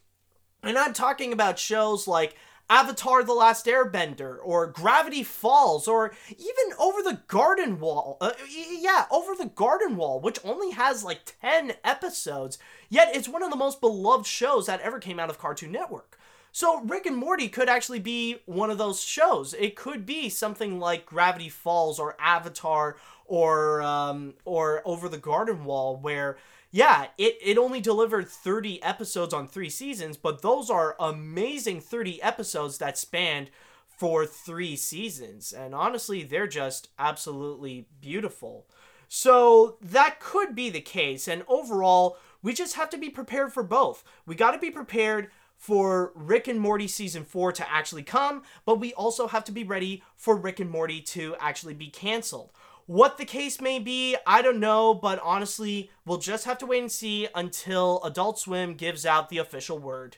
And I'm talking about shows like Avatar The Last Airbender or Gravity Falls or even Over the Garden Wall. Uh, yeah, Over the Garden Wall, which only has like 10 episodes, yet it's one of the most beloved shows that ever came out of Cartoon Network. So Rick and Morty could actually be one of those shows. It could be something like Gravity Falls or Avatar or um, or Over the Garden Wall where yeah, it, it only delivered 30 episodes on three seasons, but those are amazing 30 episodes that spanned for three seasons. And honestly, they're just absolutely beautiful. So that could be the case. And overall, we just have to be prepared for both. We got to be prepared for Rick and Morty season 4 to actually come, but we also have to be ready for Rick and Morty to actually be canceled. What the case may be, I don't know, but honestly, we'll just have to wait and see until Adult Swim gives out the official word.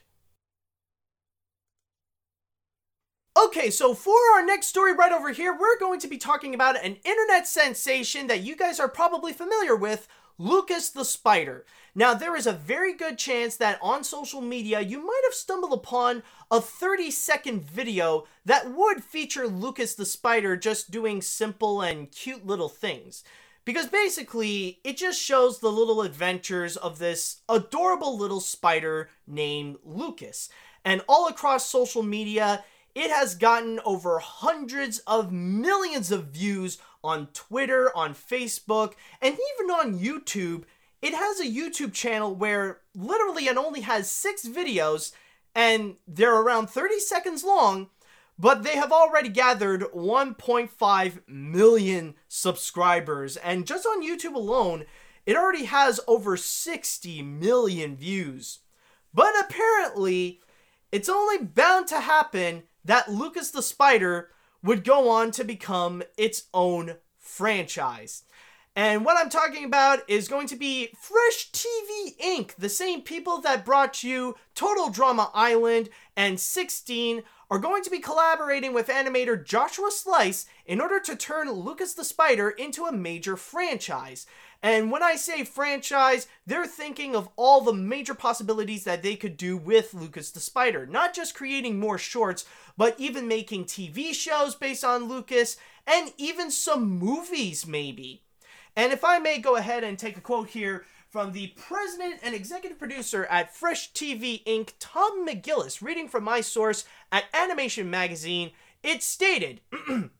Okay, so for our next story right over here, we're going to be talking about an internet sensation that you guys are probably familiar with Lucas the Spider. Now, there is a very good chance that on social media you might have stumbled upon a 30 second video that would feature Lucas the Spider just doing simple and cute little things. Because basically, it just shows the little adventures of this adorable little spider named Lucas. And all across social media, it has gotten over hundreds of millions of views on Twitter, on Facebook, and even on YouTube it has a YouTube channel where literally it only has six videos and they're around 30 seconds long, but they have already gathered 1.5 million subscribers. And just on YouTube alone, it already has over 60 million views. But apparently, it's only bound to happen that Lucas the Spider would go on to become its own franchise. And what I'm talking about is going to be Fresh TV Inc., the same people that brought you Total Drama Island and 6teen are going to be collaborating with animator Joshua Slice in order to turn Lucas the Spider into a major franchise. And when I say franchise, they're thinking of all the major possibilities that they could do with Lucas the Spider. Not just creating more shorts, but even making TV shows based on Lucas, and even some movies, maybe. And if I may go ahead and take a quote here from the president and executive producer at Fresh TV Inc., Tom McGillis, reading from my source at Animation Magazine, it stated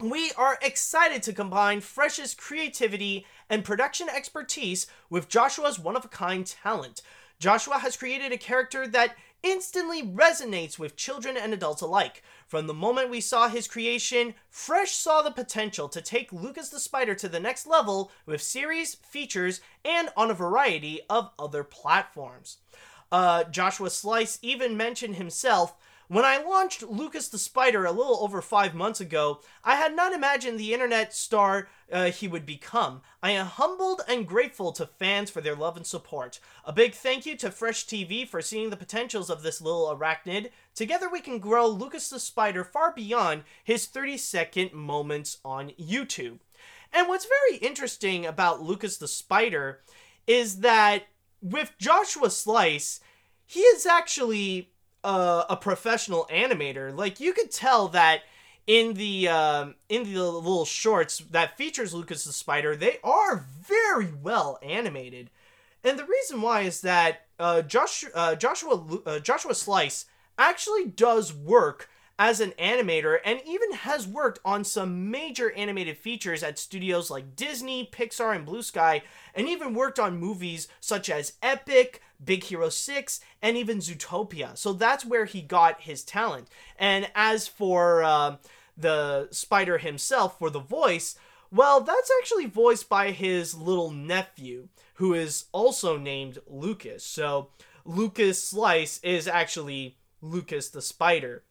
We are excited to combine Fresh's creativity and production expertise with Joshua's one of a kind talent. Joshua has created a character that instantly resonates with children and adults alike. From the moment we saw his creation, Fresh saw the potential to take Lucas the Spider to the next level with series, features, and on a variety of other platforms. Uh, Joshua Slice even mentioned himself when I launched Lucas the Spider a little over five months ago, I had not imagined the internet star uh, he would become. I am humbled and grateful to fans for their love and support. A big thank you to Fresh TV for seeing the potentials of this little arachnid. Together we can grow Lucas the Spider far beyond his 30 second moments on YouTube. And what's very interesting about Lucas the Spider is that with Joshua Slice, he is actually a, a professional animator. Like you could tell that in the uh, in the little shorts that features Lucas the Spider, they are very well animated, and the reason why is that uh, Josh, uh, Joshua uh, Joshua Slice actually does work as an animator and even has worked on some major animated features at studios like Disney, Pixar, and Blue Sky, and even worked on movies such as Epic, Big Hero 6, and even Zootopia. So that's where he got his talent. And as for uh, the spider himself, for the voice, well, that's actually voiced by his little nephew, who is also named Lucas. So Lucas Slice is actually Lucas the Spider.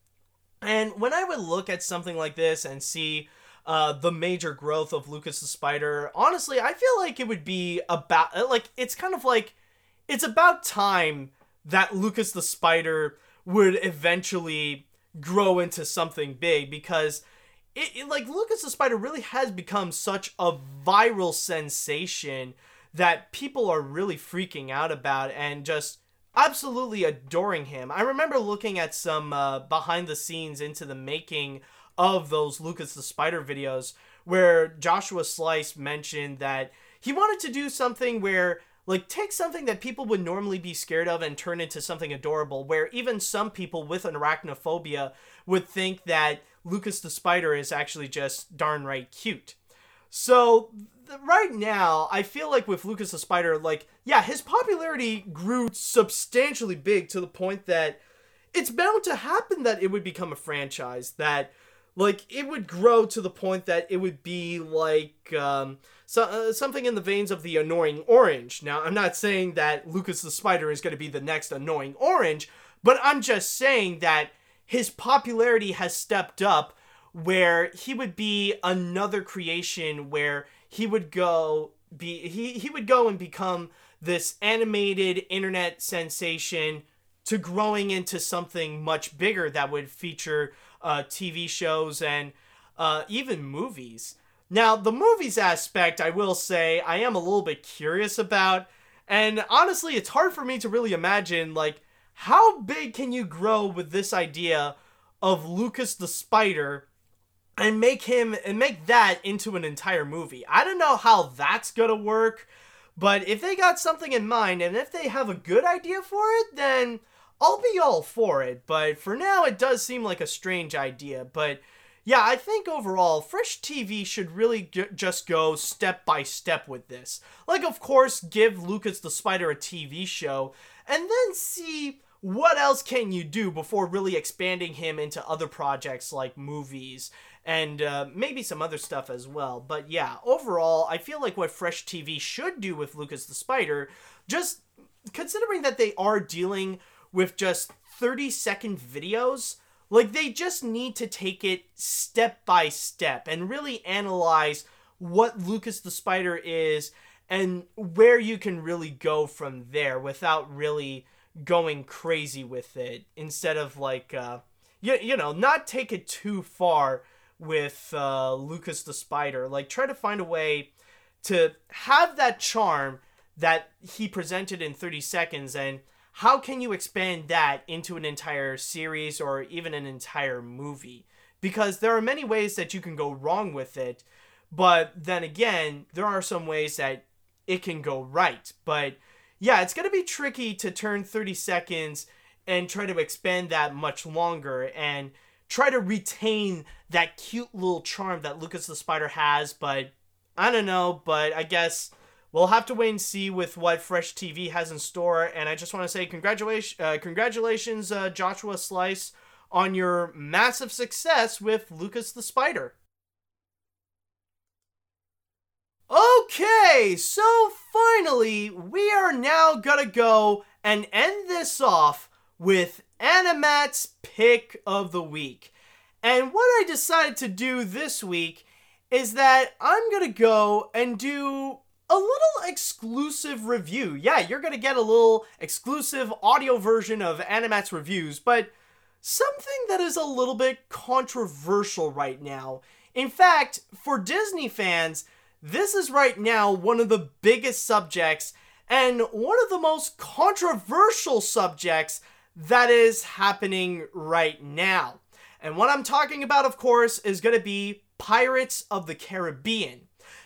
And when I would look at something like this and see uh, the major growth of Lucas the Spider, honestly, I feel like it would be about uh, like it's kind of like it's about time that Lucas the Spider would eventually grow into something big because it, it, like Lucas the Spider really has become such a viral sensation that people are really freaking out about and just absolutely adoring him. I remember looking at some uh, behind the scenes into the making of those Lucas the Spider videos where Joshua Slice mentioned that he wanted to do something where like take something that people would normally be scared of and turn into something adorable where even some people with an arachnophobia would think that Lucas the Spider is actually just darn right cute. So right now, I feel like with Lucas the Spider, like, yeah, his popularity grew substantially big to the point that it's bound to happen that it would become a franchise, that like it would grow to the point that it would be like um, so, uh, something in the veins of the annoying orange. Now, I'm not saying that Lucas the Spider is going to be the next annoying orange, but I'm just saying that his popularity has stepped up where he would be another creation where he would go be he, he would go and become this animated internet sensation to growing into something much bigger that would feature uh, TV shows and uh, even movies. Now, the movies aspect, I will say, I am a little bit curious about. And honestly, it's hard for me to really imagine, like, how big can you grow with this idea of Lucas the Spider and make him and make that into an entire movie? I don't know how that's gonna work, but if they got something in mind and if they have a good idea for it, then I'll be all for it, but for now it does seem like a strange idea. But yeah, I think overall, Fresh TV should really just go step by step with this. Like, of course, give Lucas the Spider a TV show, and then see what else can you do before really expanding him into other projects like movies and uh, maybe some other stuff as well. But yeah, overall, I feel like what Fresh TV should do with Lucas the Spider, just considering that they are dealing with just 30 second videos. Like, they just need to take it step by step and really analyze what Lucas the Spider is and where you can really go from there without really going crazy with it. Instead of, like, uh, you, you know, not take it too far with uh, Lucas the Spider. Like, try to find a way to have that charm that he presented in 30 seconds and how can you expand that into an entire series or even an entire movie? Because there are many ways that you can go wrong with it, but then again, there are some ways that it can go right. But yeah, it's going to be tricky to turn 30 seconds and try to expand that much longer and try to retain that cute little charm that Lucas the Spider has, but I don't know, but I guess we'll have to wait and see with what Fresh TV has in store. And I just want to say congratulations, uh, congratulations, uh, Joshua Slice, on your massive success with Lucas the Spider. Okay, so finally, we are now gonna go and end this off with AniMat's pick of the week. And what I decided to do this week is that I'm gonna go and do a little exclusive review. Yeah, you're going to get a little exclusive audio version of AniMat's Reviews, but something that is a little bit controversial right now. In fact, for Disney fans, this is right now one of the biggest subjects and one of the most controversial subjects that is happening right now. And what I'm talking about, of course, is going to be Pirates of the Caribbean.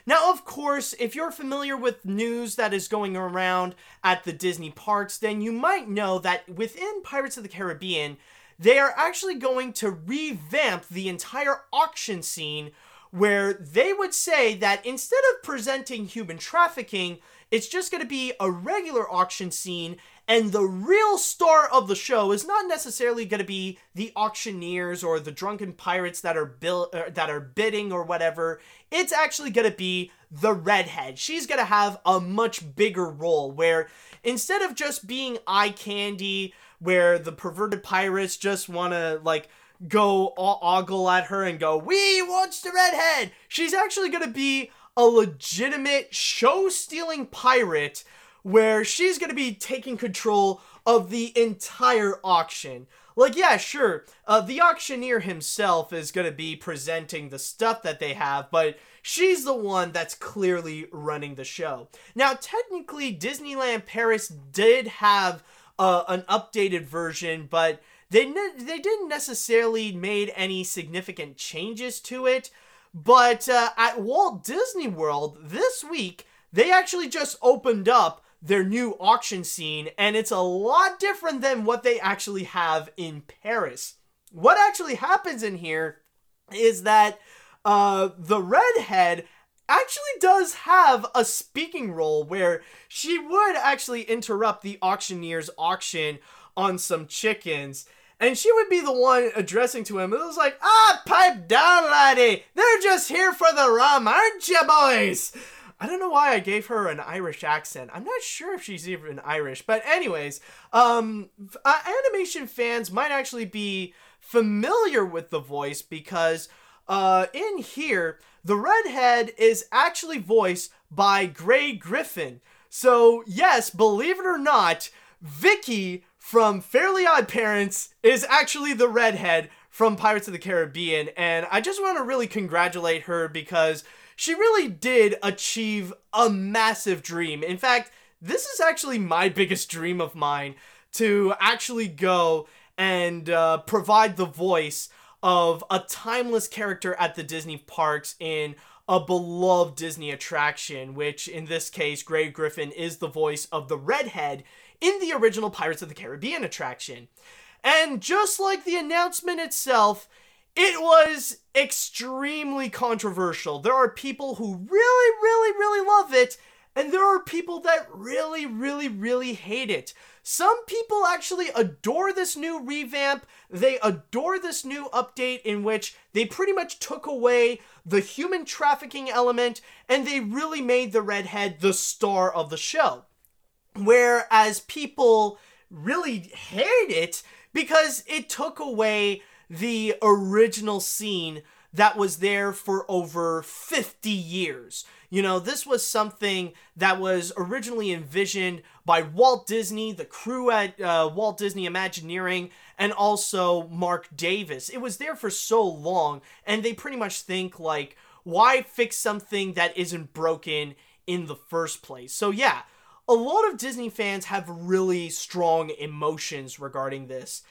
Now, of course, if you're familiar with news that is going around at the Disney parks, then you might know that within Pirates of the Caribbean, they are actually going to revamp the entire auction scene where they would say that instead of presenting human trafficking, it's just going to be a regular auction scene and the real star of the show is not necessarily going to be the auctioneers or the drunken pirates that are bill- uh, that are bidding or whatever. It's actually going to be the redhead. She's going to have a much bigger role where instead of just being eye candy where the perverted pirates just want to like go ogle at her and go, "We want the redhead." She's actually going to be a legitimate show stealing pirate where she's going to be taking control of the entire auction. Like, yeah, sure, uh, the auctioneer himself is going to be presenting the stuff that they have, but she's the one that's clearly running the show. Now, technically, Disneyland Paris did have uh, an updated version, but they ne- they didn't necessarily made any significant changes to it. But uh, at Walt Disney World this week, they actually just opened up their new auction scene, and it's a lot different than what they actually have in Paris. What actually happens in here is that uh, the redhead actually does have a speaking role where she would actually interrupt the auctioneer's auction on some chickens. and she would be the one addressing to him. It was like, ah, pipe down, laddie. They're just here for the rum, aren't you, boys? I don't know why I gave her an Irish accent. I'm not sure if she's even Irish, but anyways, um, uh, animation fans might actually be familiar with the voice because uh, in here the redhead is actually voiced by Grey Griffin. So yes, believe it or not, Vicky from Fairly OddParents is actually the redhead from Pirates of the Caribbean, and I just want to really congratulate her because she really did achieve a massive dream. In fact, this is actually my biggest dream of mine to actually go and uh, provide the voice of a timeless character at the Disney parks in a beloved Disney attraction, which in this case, Grey Griffin is the voice of the redhead in the original Pirates of the Caribbean attraction. And just like the announcement itself, it was extremely controversial. There are people who really, really, really love it, and there are people that really, really, really hate it. Some people actually adore this new revamp. They adore this new update in which they pretty much took away the human trafficking element and they really made the redhead the star of the show. Whereas people really hate it because it took away the original scene that was there for over 50 years. You know, this was something that was originally envisioned by Walt Disney, the crew at uh, Walt Disney Imagineering, and also Marc Davis. It was there for so long, and they pretty much think, like, why fix something that isn't broken in the first place? So, yeah, a lot of Disney fans have really strong emotions regarding this.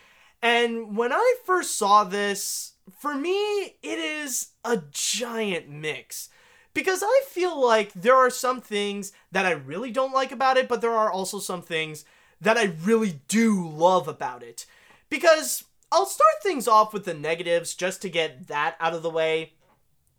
And when I first saw this, for me, it is a giant mix. Because I feel like there are some things that I really don't like about it, but there are also some things that I really do love about it. Because I'll start things off with the negatives just to get that out of the way.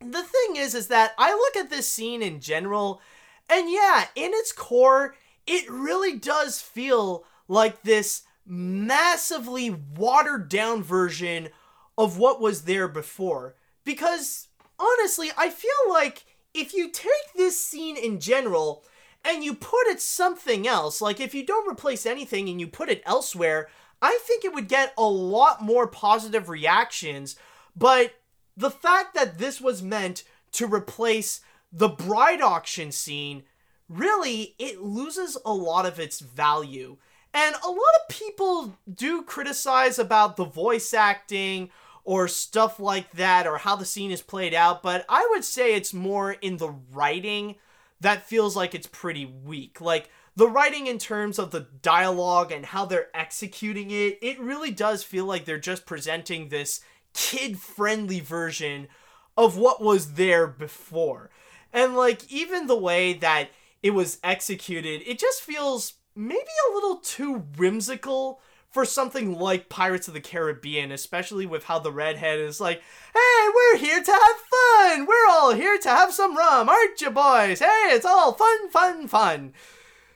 The thing is, is that I look at this scene in general, and yeah, in its core, it really does feel like this massively watered down version of what was there before. Because honestly, I feel like if you take this scene in general and you put it something else, like if you don't replace anything and you put it elsewhere, I think it would get a lot more positive reactions. But the fact that this was meant to replace the bride auction scene, really, it loses a lot of its value. And a lot of people do criticize about the voice acting or stuff like that or how the scene is played out, but I would say it's more in the writing that feels like it's pretty weak. Like the writing in terms of the dialogue and how they're executing it, it really does feel like they're just presenting this kid friendly version of what was there before. And like even the way that it was executed, it just feels maybe a little too whimsical for something like Pirates of the Caribbean, especially with how the redhead is like, hey, we're here to have fun. We're all here to have some rum, aren't you, boys? Hey, it's all fun, fun, fun.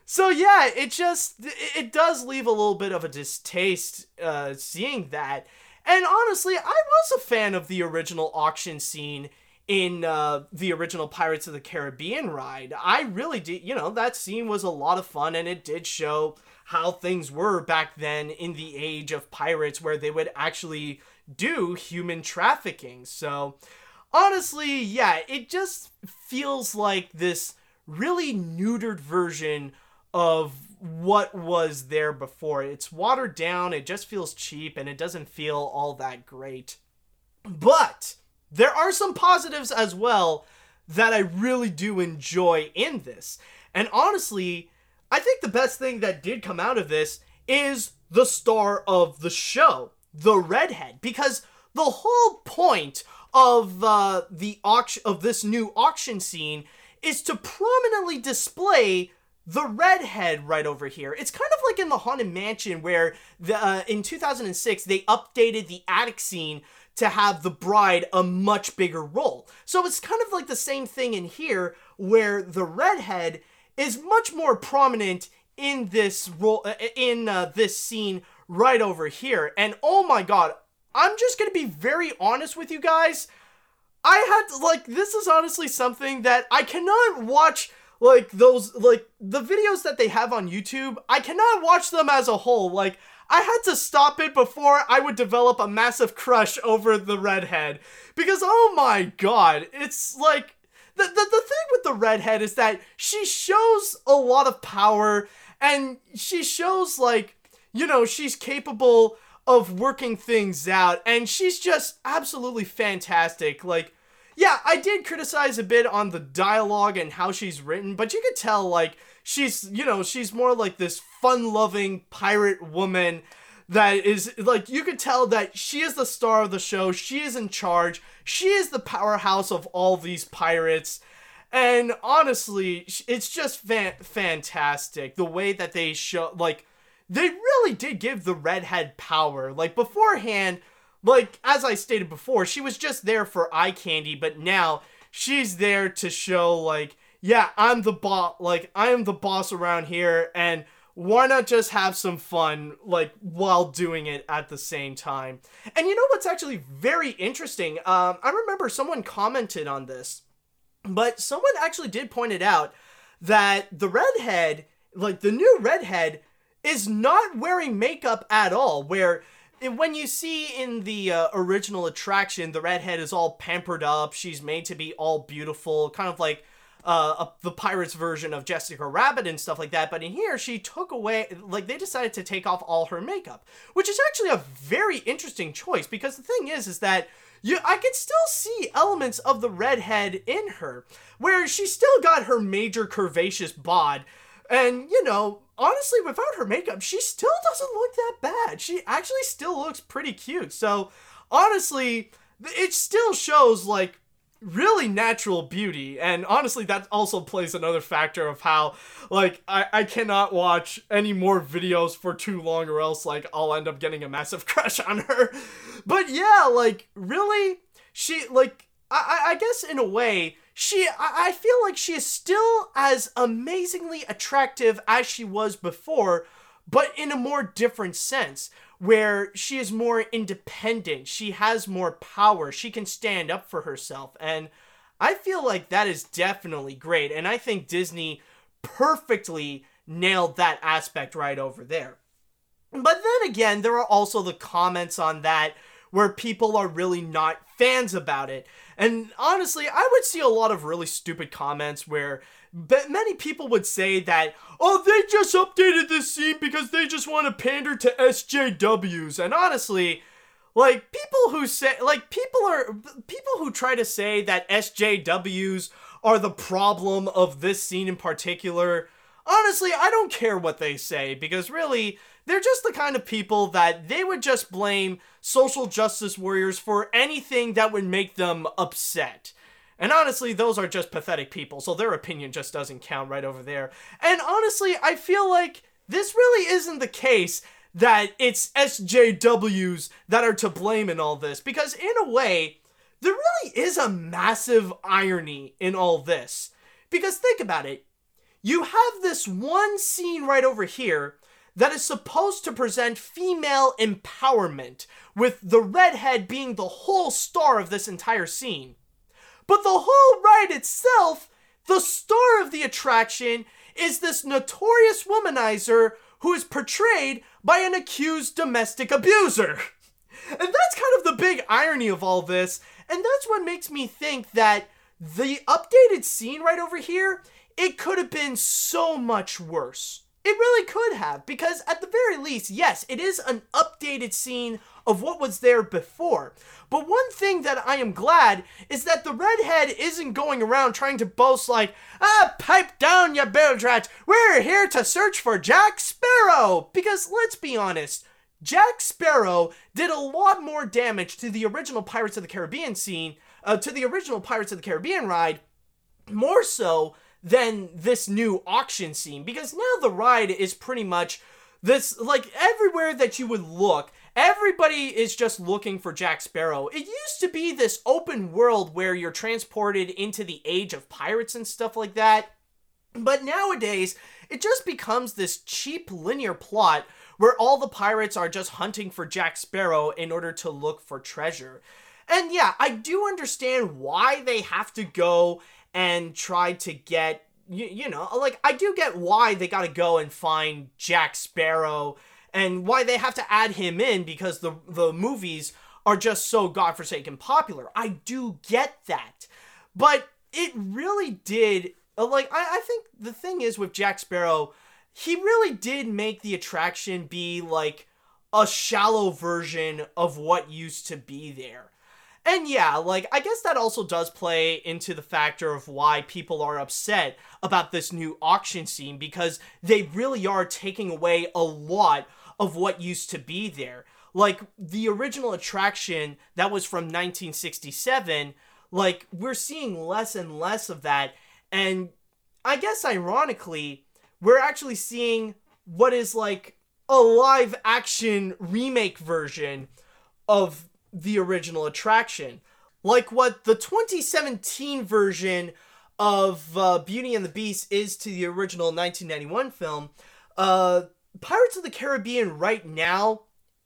So yeah, it just it does leave a little bit of a distaste uh, seeing that. And honestly, I was a fan of the original auction scene in uh, the original Pirates of the Caribbean ride. I really did, you know, that scene was a lot of fun and it did show how things were back then in the age of pirates where they would actually do human trafficking. So, honestly, yeah, it just feels like this really neutered version of what was there before. It's watered down, it just feels cheap, and it doesn't feel all that great. But there are some positives as well that I really do enjoy in this. And honestly, I think the best thing that did come out of this is the star of the show, the redhead, because the whole point of uh, the auction of this new auction scene is to prominently display the redhead right over here. It's kind of like in the Haunted Mansion where the uh, in 2006 they updated the attic scene to have the bride a much bigger role. So it's kind of like the same thing in here where the redhead is much more prominent in this role uh, in uh, this scene right over here. And oh my god, I'm just gonna be very honest with you guys. I had to, like, this is honestly something that I cannot watch like those like the videos that they have on YouTube, I cannot watch them as a whole. Like I had to stop it before I would develop a massive crush over the redhead because oh my god, it's like the, the the thing with the redhead is that she shows a lot of power and she shows like you know, she's capable of working things out and she's just absolutely fantastic. Like yeah, I did criticize a bit on the dialogue and how she's written, but you could tell like she's, you know, she's more like this fun-loving pirate woman that is like you could tell that she is the star of the show. She is in charge. She is the powerhouse of all these pirates. And honestly, it's just fan- fantastic the way that they show like they really did give the redhead power. Like beforehand, like as I stated before, she was just there for eye candy, but now she's there to show like, yeah, I'm the boss. Like I am the boss around here, and why not just have some fun like while doing it at the same time? And you know what's actually very interesting? Um, I remember someone commented on this, but someone actually did point it out that the redhead, like the new redhead, is not wearing makeup at all. Where when you see in the uh, original attraction, the redhead is all pampered up. She's made to be all beautiful, kind of like uh, a, the pirates version of Jessica Rabbit and stuff like that. But in here, she took away, like, they decided to take off all her makeup, which is actually a very interesting choice because the thing is, is that you, I can still see elements of the redhead in her, where she still got her major curvaceous bod, and you know, honestly, without her makeup, she still doesn't look that bad. She actually still looks pretty cute. So, honestly, it still shows like really natural beauty and honestly that also plays another factor of how like I, I cannot watch any more videos for too long or else like i'll end up getting a massive crush on her. But yeah like really? She like i i guess in a way she I I feel like she is still as amazingly attractive as she was before, but in a more different sense where she is more independent, she has more power, she can stand up for herself and I feel like that is definitely great and I think Disney perfectly nailed that aspect right over there. But then again, there are also the comments on that where people are really not fans about it. And honestly, I would see a lot of really stupid comments where many people would say that, oh, they just updated this scene because they just want to pander to SJWs. And honestly, like people who say, like people are, people who try to say that SJWs are the problem of this scene in particular. Honestly, I don't care what they say because really, they're just the kind of people that they would just blame social justice warriors for anything that would make them upset. And honestly, those are just pathetic people, so their opinion just doesn't count right over there. And honestly, I feel like this really isn't the case that it's SJWs that are to blame in all this, because in a way, there really is a massive irony in all this. Because think about it. You have this one scene right over here that is supposed to present female empowerment, with the redhead being the whole star of this entire scene. But the whole ride itself, the star of the attraction, is this notorious womanizer who is portrayed by an accused domestic abuser. And that's kind of the big irony of all this, and that's what makes me think that the updated scene right over here, it could have been so much worse. It really could have, because at the very least, yes, it is an updated scene of what was there before. But one thing that I am glad is that the redhead isn't going around trying to boast like, ah, pipe down, you bilge we're here to search for Jack Sparrow! Because let's be honest, Jack Sparrow did a lot more damage to the original Pirates of the Caribbean scene, uh, to the original Pirates of the Caribbean ride, more so than this new auction scene because now the ride is pretty much this like everywhere that you would look everybody is just looking for Jack Sparrow. It used to be this open world where you're transported into the age of pirates and stuff like that. But nowadays, it just becomes this cheap linear plot where all the pirates are just hunting for Jack Sparrow in order to look for treasure. And yeah, I do understand why they have to go and try to get you, you know, like I do get why they got to go and find Jack Sparrow and why they have to add him in because the the movies are just so godforsaken popular. I do get that. But it really did uh, like I, I think the thing is with Jack Sparrow, he really did make the attraction be like a shallow version of what used to be there. And yeah, like, I guess that also does play into the factor of why people are upset about this new auction scene because they really are taking away a lot of what used to be there. Like, the original attraction that was from 1967, like, we're seeing less and less of that. And I guess ironically, we're actually seeing what is like a live action remake version of the original attraction. Like what the 2017 version of uh, Beauty and the Beast is to the original 1991 film, uh, Pirates of the Caribbean right now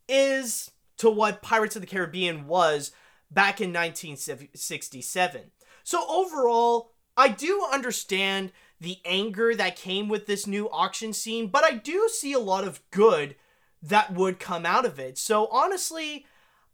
is to what Pirates of the Caribbean was back in 1967. So overall, I do understand the anger that came with this new auction scene, but I do see a lot of good that would come out of it. So honestly,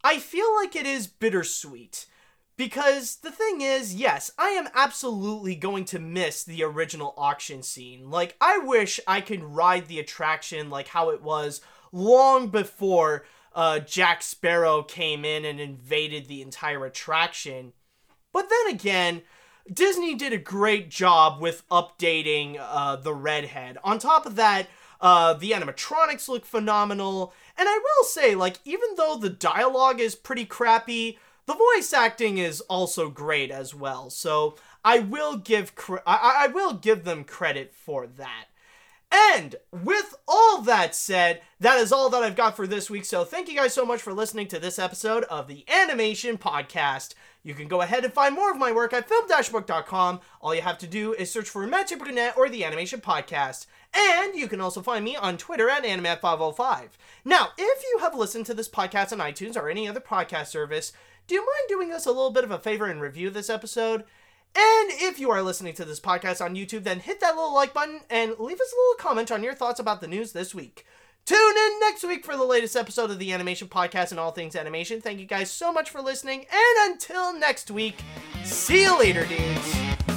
I feel like it is bittersweet. Because the thing is, yes, I am absolutely going to miss the original auction scene. Like, I wish I could ride the attraction like how it was long before uh, Jack Sparrow came in and invaded the entire attraction. But then again, Disney did a great job with updating uh, the redhead. On top of that, uh, the animatronics look phenomenal. And I will say, like, even though the dialogue is pretty crappy, the voice acting is also great as well. So I will give cre- I-, I will give them credit for that. And with all that said, that is all that I've got for this week. So thank you guys so much for listening to this episode of the Animation Podcast. You can go ahead and find more of my work at film-book.com. All you have to do is search for Mathieu Brunet or the Animation Podcast. And you can also find me on Twitter at AniMat505. Now, if you have listened to this podcast on iTunes or any other podcast service, do you mind doing us a little bit of a favor and review this episode? And if you are listening to this podcast on YouTube, then hit that little like button and leave us a little comment on your thoughts about the news this week. Tune in next week for the latest episode of the Animation Podcast and all things animation. Thank you guys so much for listening, and until next week, see you later, dudes.